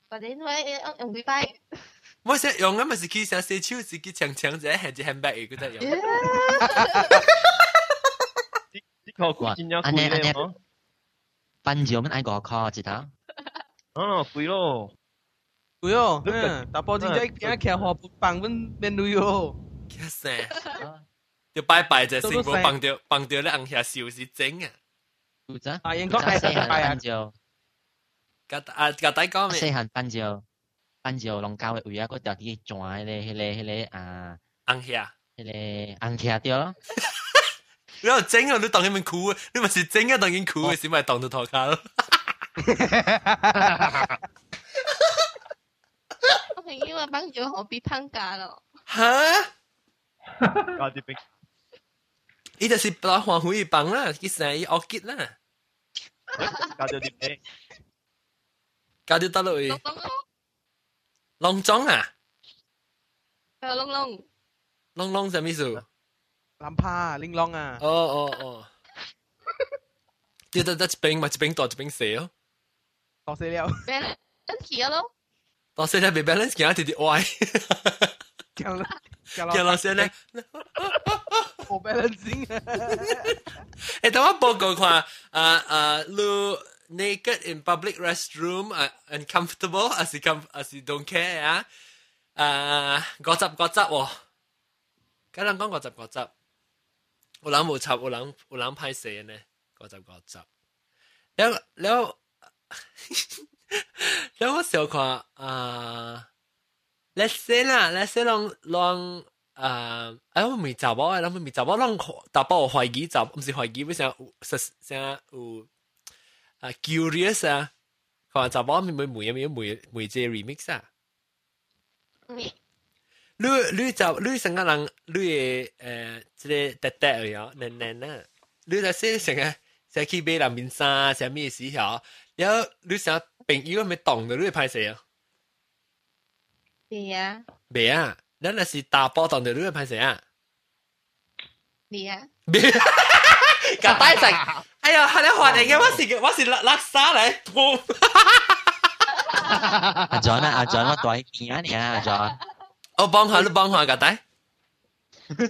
或者我用用几摆。我想用嘅咪是去上洗手，是去抢抢者，系只 handbag 嘅嗰只用。呢个贵真有贵咧，嗬。笨住乜嗌个 call 一头？哦，贵咯。贵哦，嗯，大波真仔惊骑河棒本面对哦。其实，要拜拜就成个棒掉棒掉咧，硬下笑是整啊。负责。啊，应该系拜啊。 甲啊甲大讲咩？细汉班就班就龙教嘅位啊，嗰条啲转迄个迄个迄个啊，红下，迄个红下掉咯。你又整啊！你当佢们哭，你咪是整啊，当佢哭嘅时咪当到头卡咯。我朋友话帮咗我俾烹价咯。吓？加啲冰。伊就是把黄灰帮啦，佢成日恶结啦。加咗啲冰。 加啲得落去。龙庄啊？系龙龙。龙龙什么意思？蓝帕玲珑啊！哦哦哦，对对对，一边咪一边大一边细哦，大细了，balance 咯，大细了未 balance，惊一啲歪，惊惊老师咧，冇 balancing，诶，等我报告看，啊啊，你 naked in public restroom uh, uncomfortable as you come as you don't care yeah? uh got up got up oh got up got up got up ulang wo chap ulang ulang pai se ne got up got up leo leo leo wo xiao kwa let's say la let's say long long uh, 我未查波，我未查波，long 查波怀疑查，唔是怀疑，为啥有，啥有？啊 curious 啊？看查某咪咪每每每每只 remix 啊？你你就你成个人，你诶诶，即个特特嘅嫩嫩啊，你就说成个。就去买人面衫，啥咩时候？然后你想朋友咪懂的，你会拍谁啊？未啊？未啊？咱那是大波懂的，你会拍谁啊？未啊？未。个大食， 哎呀，你話人嘅話時話時垃垃圾嚟，阿 John 啊，阿 John 我代見啊你啊，阿 John，我幫下都幫下㗎，弟。咿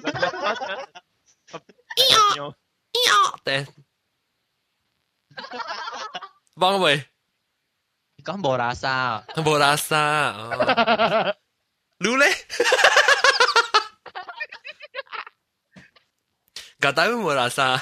哦咿哦，對，幫喂，你講冇垃圾，冇垃圾，你咧？㗎弟會冇垃圾。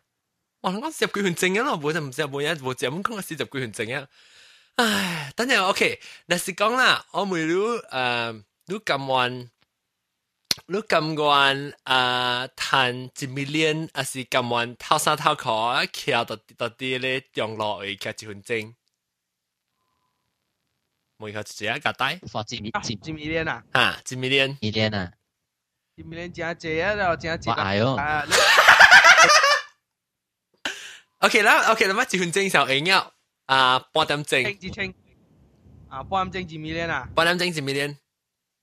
哇！我涉歸權正嘅咯，冇就唔涉冇嘢，冇就咁講我涉歸權正嘅。唉，等陣 OK，嗱是講啦，我咪攞誒攞咁萬攞咁萬啊，賺一 million 啊是咁萬偷三偷四，徛到到啲咧用落去嘅一份正。每個只一個帶，發一 million，一 million 啊，啊一 million，million 啊，一 million 加一啊，加一啊，哎呦。！OK 啦，OK 啦，乜一分钟就会了啊，半点钟。一千啊，半点钟一 million 啊？半点钟一 million。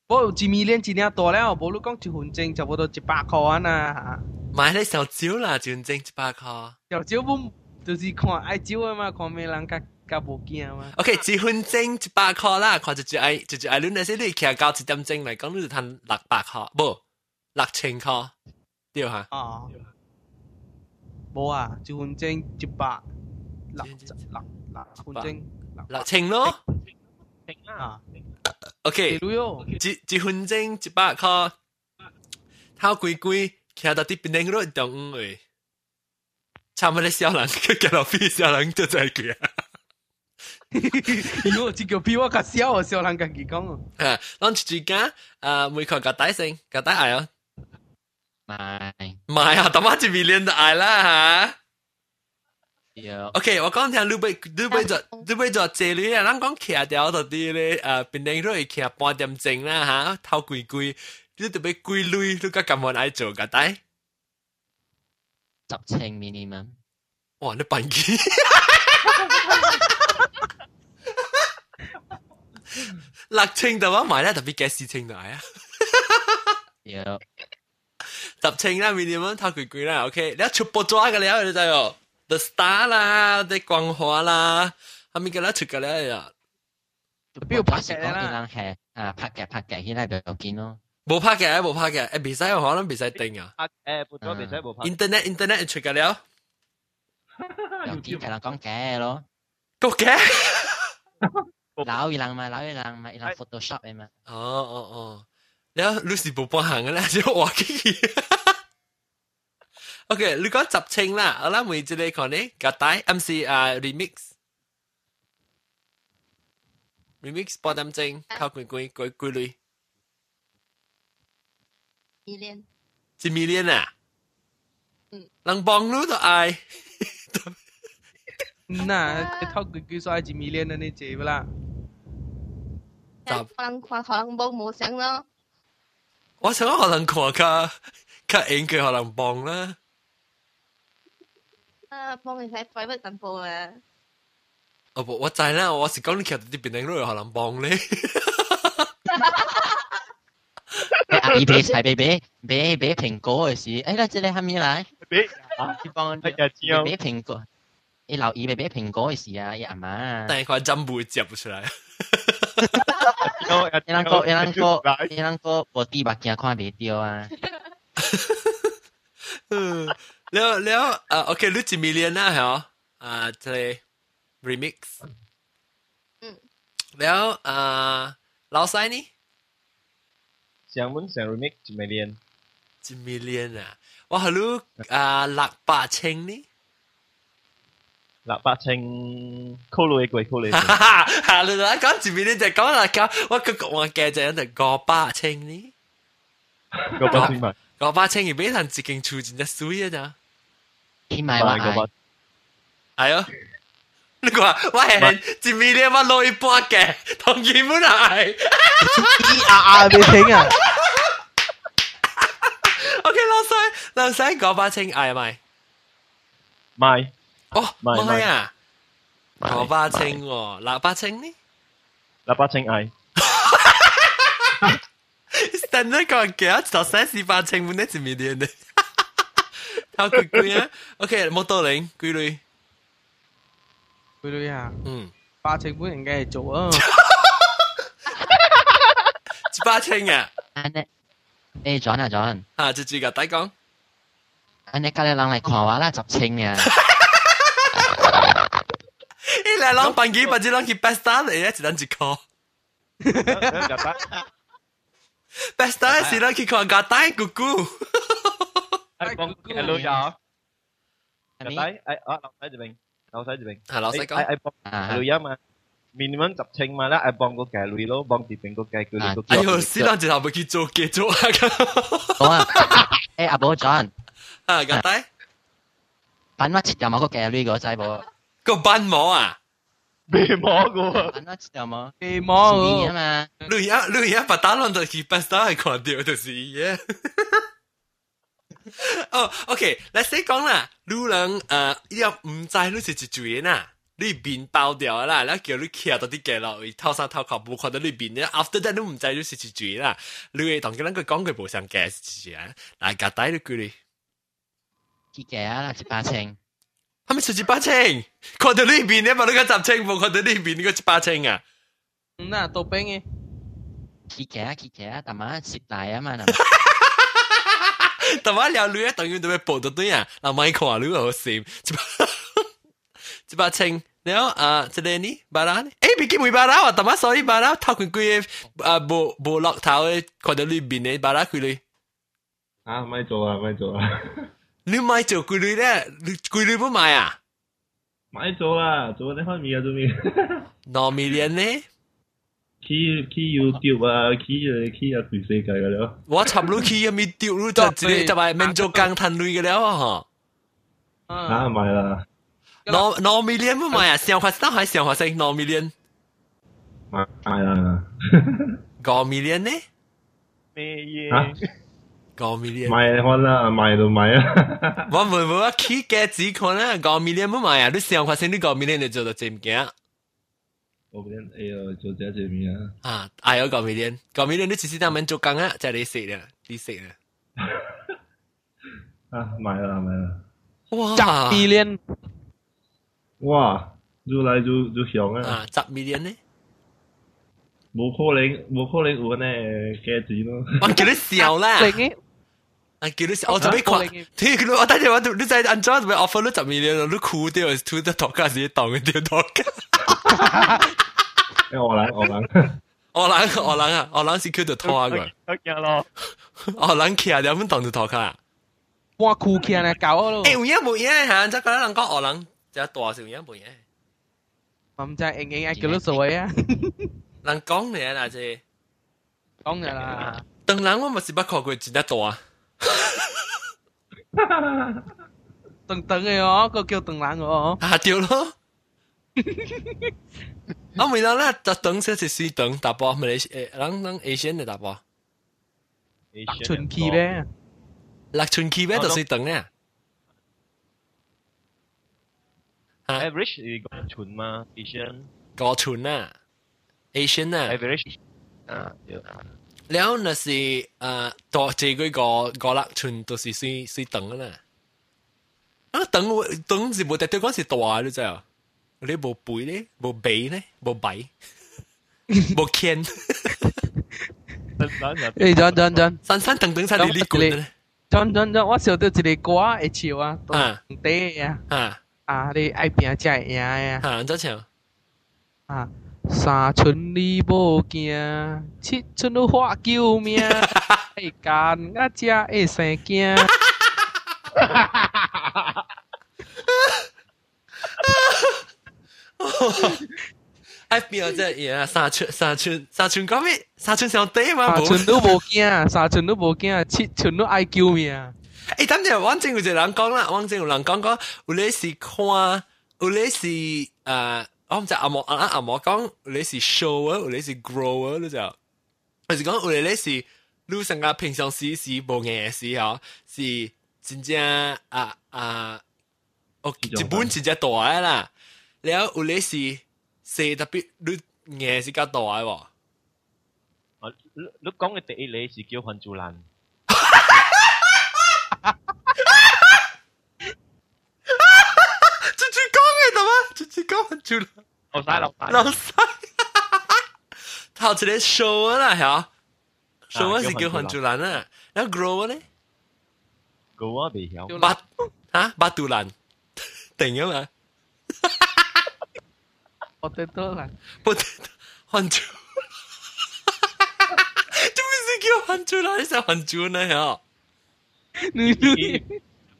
我一米链真正大了，无你讲一分钟差不多一百块啊呐。买咧小酒啦，一分钟一百块。小酒本就是看爱酒啊嘛，看咩人较较无惊嘛。OK，一分钟一百块啦，看就就爱就就爱你那些你徛到一点钟嚟讲，你就赚六百块，无六千块，对哈？哦。 无啊，一分钟一百六六六分钟六千咯。啊。OK，一一分钟一百块，头贵贵，徛到啲边顶嗰度动诶，差唔多小人，佢见到比小人都在佢啊！哟，这个比我较小啊，小人家己讲啊。啊，咱一时间啊，每个个大声，个大爱啊！ 买买啊，他妈一 million 的爱啦吓！OK，我讲听你要你要做你要做这里啊，咱讲徛掉到啲咧诶，变定都系徛半点钟啦吓，头贵贵，你特别贵类，你个咁样爱做个带？十千 minimum。哇！你笨机。六千就话买咧，特别几四千就系啊。有。 十千啦，minimum 头贵贵啦，OK，你一出波抓嘅了，你知哦。The Star 啦，啲光华啦，系咪嘅啦出嘅咧呀？边度拍嘅啦？系啊，拍嘅拍嘅，现在就见咯。冇拍嘅，冇拍嘅，诶，比赛可能比赛定啊。诶，拨咗比赛冇拍。Internet Internet 出嘅了。有啲系人讲嘅咯。讲嘅？老一人嘛，老一人嘛，一人 Photoshop 嘅嘛。哦哦哦， 然後 Lucy 步步行嘅咧，就話 Kiki。OK，你講集清啦，阿拉每隻嚟講咧，個帶 MC 啊 remix，remix 播點正，靠幾幾幾幾類，million，一 million 啊，嗯，能幫你都愛，嗱，靠幾幾衰一 million 啊，你接唔啦？可能可能冇冇聲咯。我想可能看较较应嘅可能帮啦。啊，帮你睇 private 淡薄啊！哦不，我知啦，我是讲你徛到啲边顶路可能帮你。阿姨俾菜俾俾俾俾苹果嘅事，诶，那这里系咪来？俾啊，你帮我系啊，知啊。俾苹果， 你留意咪俾苹果嘅事啊，阿妈。但系佢真会接唔出嚟。 伊人讲，伊人讲，伊人讲，无滴目镜看袂着啊。了了啊，OK，六几美联啊，吼啊，这 remix。嗯，了啊，老塞呢？想问想 remix 几 million？hello？啊，六八千呢？立百稱 call 你鬼 call 你，係你嗱講前面呢就講啦講，我佢講嘅就有陣個百稱呢，個百稱咪個百稱而俾人自勁處前一水啊咋，起埋話係，係啊，你話我係前面呢乜攞一波嘅，同原本係，E R R 你聽啊，OK 老細老細個百稱係咪？咪。哦，唔系啊，罗巴清喎，喇叭清呢？喇叭清嗌。但呢个嘅就三十八清满一字面啲嘅，好攰攰啊！OK，冇道理，攰累，攰累啊！嗯，八清本人嘅做啊，八清啊！诶，John 啊，John，啊，就住个底讲，安尼隔日人嚟看我啦，十清啊！ 你嚟攞笨几或者攞件 best star 嚟一直等住 call。best star 是攞件 call 架带姑姑。系讲 hello 呀。架带诶啊老细这边，老细这边。系老细讲。诶诶帮 hello 呀嘛。minimum 十称嘛啦，诶帮个计类咯，帮啲边个计佢个。哎呦，死啦！就后尾去做嘅做啊咁。好啊，诶阿宝 John。啊，架带。品乜切又冇个计类个仔噃。个斑模啊？ 鼻毛个喎，品乜切又冇？鼻毛啊嘛。你而家你而家把打烂就去 best 系看掉就是嘢。哦，OK，嚟先讲啦，你人诶又唔知你是一嘴呐，你面包掉啦，然后叫你徛到啲嘅咯，偷生偷靠冇看到你面咧，after that 你唔知你是一嘴啦，你会同佢两个讲句无相嘅事啊，嗱，夹低你句你，啲嘅啊，一百 清。系咪十八清？看到呢边你嘛，你个十清冇看到呢边你个八清啊？嗯呐，豆冰嘅。企嘅啊，企嘅啊，但系蚀大啊嘛。但系聊女啊，等于都会报到对啊，嗱咪看女好闪，一八清。然后啊，即系呢，巴拉呢？诶，别见梅巴拉啊，但系所以巴拉头佢佢啊，无无落头嘅，看到呢边嘅巴拉佢哋。啊，咪做啊，咪做啊！ 你买做佢哋咧，佢哋唔买啊？买做啦，做你开面啊，做咩？糯米链呢？去去 YouTube 啊，去诶去啊全世界嘅了。我插入去入面丢入就直接就系免做钢炭类嘅了啊！啊，买啦。糯糯米链唔买啊？上学生还上学生糯米链？买啦。五米链呢？咩嘢？ 五 million 买看啦，买就买啊！我唔唔我起价只看啦，五 million 唔买啊！你想发现你五 million 你做到正件？五 million 哎呦，做这正面啊！啊，哎呦五 million，五 million 你只是当面做工啊，就你食啦，你食啦。啊，买啦买啦！哇，十 million，哇，越来越越响啊！啊，十 million 呢？冇可能，冇可能有呢价钱咯。我叫你笑啦。 啊！叫你我做咩看？听佢我等阵我你在安装做咩 offer 你十 million 你酷掉，吐得头家自己当嘅掉头家。我谂我谂我谂我谂啊！我谂是叫做拖啊个。得嘅咯。我谂企下点样当做头家啊？哇酷企啊！搞咯。诶，有嘢冇嘢吓，即系嗰啲人讲我谂就大少嘢冇嘢。我唔知应应系叫你做嘢啊。人讲你啦，啫。讲你啦。当然我咪是不看过真得大。等 từng từng cái đó có kêu từng lãng của à điều đó. À mình nói là tập từng sẽ thì suy từng tập bao mình lăng lăng Asian là tập bao lạc chuẩn kỳ bé. Lạc chuẩn kỳ bé ờ, đó suy từng nè à? average là có chuẩn mà Asian. Có chuẩn à? Asian à? Average. À แล้วน่ะสิเอ่อตัวเจก็ก็ก็ละชุนตัวสิสิสิตังนะ 啊，等等是冇特对讲是大你知啊？你冇背咧，冇鼻咧，冇鼻，冇肩。诶，真真真，山山等等晒你呢个咧。真真真，我想到一个歌会唱啊，当地啊，啊啊，你爱拼才会赢呀。啊，怎唱？啊， 三寸你无惊，七寸你喊救命，會幹我才会生惊。哎，邊個啫？呀，三寸三寸三寸講咩？三寸上底嘛？三寸都无惊，三寸都无惊，七寸都爱救命。誒，等陣，王正有一個人讲啦，王正有人讲讲，有咧是看，有咧是誒，我唔知阿莫阿阿莫讲，有咧是 show 啊，有咧是 grow 啊，你就，就是讲有咧是，你成个平常时是无嘢事吼，是真正啊啊，哦，一本真正大嘅啦，然后有咧是。四特别你嘢是较大嘅喎。啊，你你讲嘅第一例是叫还珠兰。 Chichikawa-chula. Không sai, không sai. Không sai. Thảo chỉ để show là hả? Show là gì kêu hoàn lan à? Nó grow lên. Grow bị hiểu. Ba hả? Ba tu lan. Tỉnh không à? Potato lan. Potato hoàn chủ. Chúng mình gì kêu hoàn chủ lan sao hoàn chủ này hả? Nui nui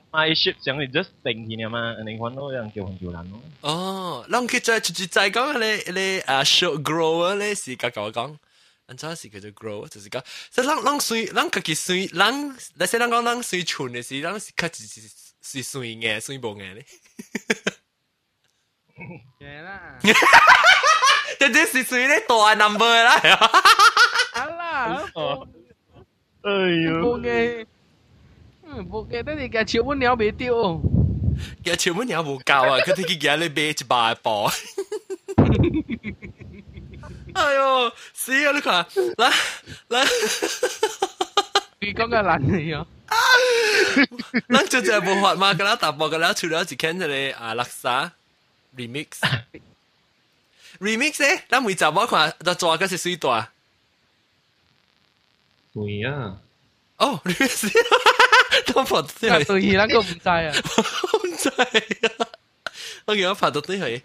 你，I ship 上嚟 just 定起嘅嘛，你揾到人叫韩珠兰咯。哦，咱佢再直接再讲你你啊 show grower 咧是甲甲我讲。安怎是叫做 grow，就是讲，所以咱咱水，咱家己水，咱，那些咱讲咱水存嘅时，咱是较是是是水嘅，水无嘅咧。嘅啦，这这是属于啲大 number 啦。啊啦，哎呦，冇嘅，嗯， 冇嘅，得你嘅潮本鸟未丢，嘅潮本鸟冇够啊，佢哋嘅嘢你买一百磅。哎呦，死啊！你看，来来，你讲嘅难嚟啊！咱就就冇法嘛，咁啦，大波咁啦，除咗一间就系啊，垃圾。remix remix 咧，咱每集我看就做嘅是水大。对啊。哦，remix， 都拍对系。对，咱个唔知啊。唔知啊。我见我拍到啲系，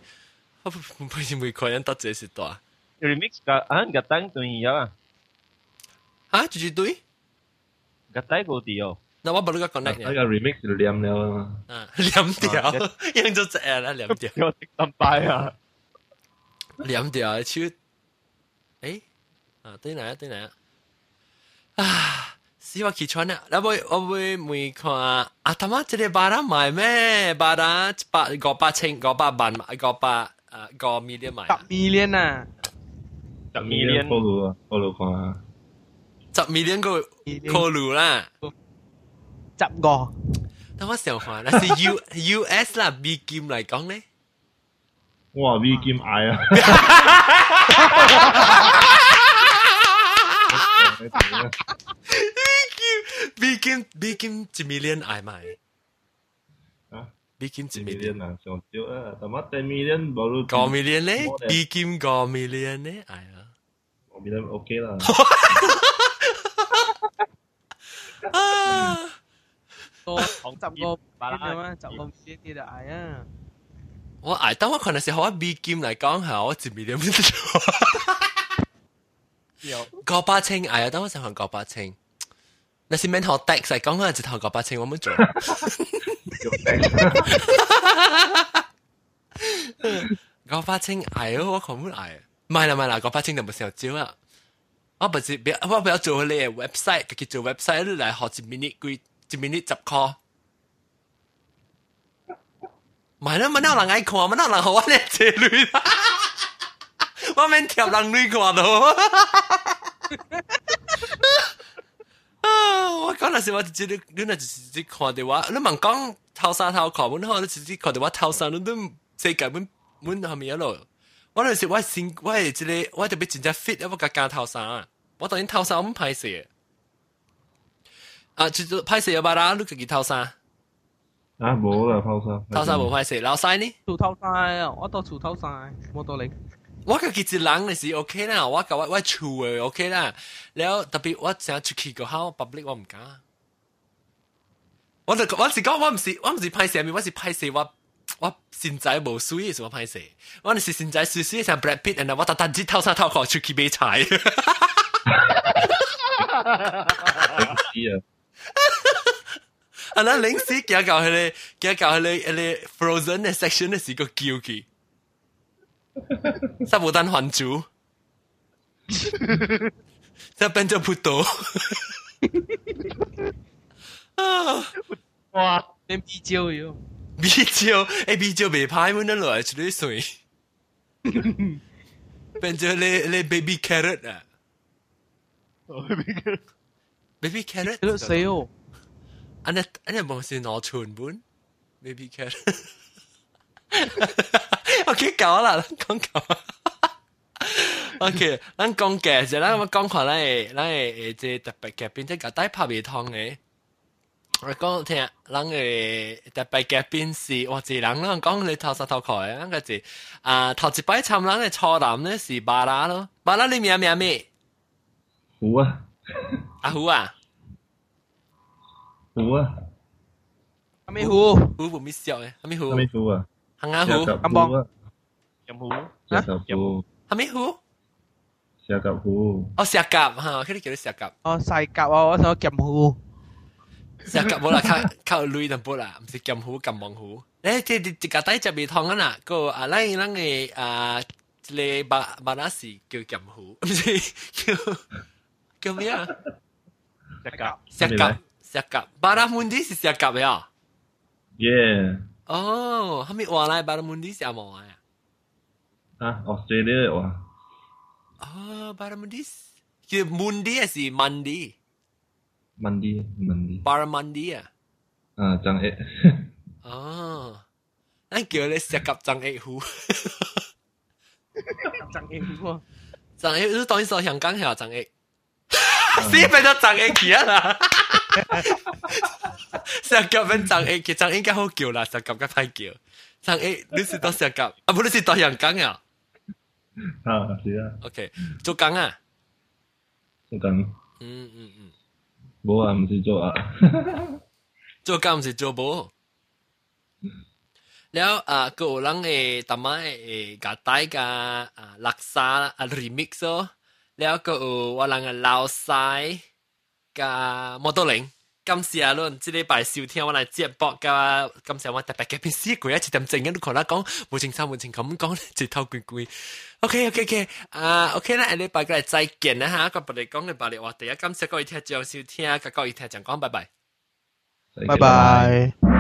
我唔系每个人得这是大。remix 个啊，个单对啊。啊，住住对？个单个啲哦。那我把那个 connect 那个 remix 就黏了嘛。啊，黏掉，用咗只啦，黏掉。我识咁摆啊，黏掉超，诶，啊，对嚟啊，对嚟啊，啊， 死我起床啦！我会我会每看啊，他妈这里巴拉买咩？巴拉八个八千个八万个八啊个 million 买。十 million 啊！十 million 套路啊，套路看啊。十 million 个套路啦。十个。等我想下，那是 U U S 啦，B 剑嚟讲咧。哇，B 剑矮啊 ！B 剑 B 剑 B 剑一 million 矮埋。啊？B 剑一 million 啊，上少啊，但系 ten million 冇咯。个 million 咧，B 剑个 million 咧，矮啊。我 million OK 啦。啊！个十个八啦嘛，十个先啲就挨啊！我挨，当我可能是学 B 剑嚟讲下，我一秒点做。有个八千挨啊！当我想学个八千， 那是免学 dex 嚟讲，我系直头个八千，我冇做。个八千挨啊！我可唔挨？唔系啦，唔系啦，个八千就冇时候招啦。我不是，我不要做你嘅 website，佢做 website 嚟学一 minute 几。一 minute 十箍。唔系啦，乜有人爱看，乜有人好我咧借女，我免贴人女看到。 我刚那时我直接你那直接看的话，你们讲偷沙偷矿，我那直接看的话偷沙，你都世界本本下面一路。我那时我先我系直接，我特别真正 fit 一个加偷沙，我当然偷沙我们拍摄。啊，就是拍摄有把啦，你自己偷沙。啊，无啦，偷沙。偷沙无拍摄，老细呢？土偷沙，我到土偷沙，冇道理。我個幾隻人嘅是 OK 啦，我個我我厝嘅 OK 啦，了特別我想出去個好 public 我唔敢。我就我是講我唔是我唔是歹勢，我是歹勢我我身材無水嘅，是我歹勢。我是身材水水，像 Brad Pitt，然後我特登只偷三偷褲出去買菜。係啊。啊！那臨時行到迄個，行到迄個迄個 frozen 嘅 section 嘅時個叫佢。萨姆丹环族，在奔着不多。啊！哇，连啤酒哟，啤酒，哎，啤酒未歹，我那落来出嚟水，变咗你你 baby carrot 啊，baby carrot，baby carrot 死哦，安尼安尼冇是攞全本 baby carrot。can。OK，够啦，讲够。OK，咱讲嘅就咱咁讲看咱嘅咱嘅即特别嘅边即个带拍未通嘅。我讲听，咱嘅特别嘅边是我自人啦，讲你头十头壳嘅，咱个是啊头一摆参咱嘅初男咧是巴拉咯，巴拉你名名咩？胡啊，阿胡啊。湖啊，阿咩湖？湖冇咩笑嘅，阿咩湖？阿咩湖啊？ ฮังอาหูกำบองยำหูนะยำฮัมไม่หูเสียกับหูอ๋อเสียกับฮะแค่ได้เกี่ยวกับเสียกับอ๋อใส่กับอ๋อเสียกับหูเสียกับบ่ล่ะเขาเขาลุยนั่นบ่ล่ะไม่ใช่กับหูกำบองหูเอ้ยที่ที่กระต่ายจะมีทองอ่นอะก็อะไรนั่งเออ่าเลบาบาลาสีเกี่ยวกับหูไม่ใช่เกี่ยวเกี่ยว咩啊เสียกับเสียกับเสียกับบาลามุนดีสิเสียกับเหรอ yeah 哦，系咪话嚟巴拉蒙迪是阿毛啊？啊，Australia 话。哦，巴拉蒙迪，叫蒙迪还是曼迪？曼迪，曼迪。巴拉曼迪啊。啊，张翼。哦，咱叫你石甲张翼湖。张翼湖啊！张翼湖当然说香港系张翼。死变咗张翼去啊啦！ 石甲变张翼，其实应该好叫啦，石甲嘅歹叫。张翼，你是到石甲啊？不，你是到香港啊？啊，是啊。 OK，做工啊？做工。嗯嗯嗯。冇啊，唔是做啊。做工唔是做冇。แล้วอ่าก็ลังเอตามาเอกาไตกาอ่าลักษาอ่ารีมิกซ์แล้วก็ว่าลังลาวไซ甲摩多零， 今次啊，咯知你白笑天我嚟接驳噶，今次我特别嘅片思句一次咁正嘅都同佢讲，冇情深冇情咁讲直头攰攰。OK OK OK 啊 OK 啦，阿你排哥嚟再见啦吓，咁我哋讲嘅白话第一今次我以听张笑听，第二我以听张讲，拜拜，拜拜。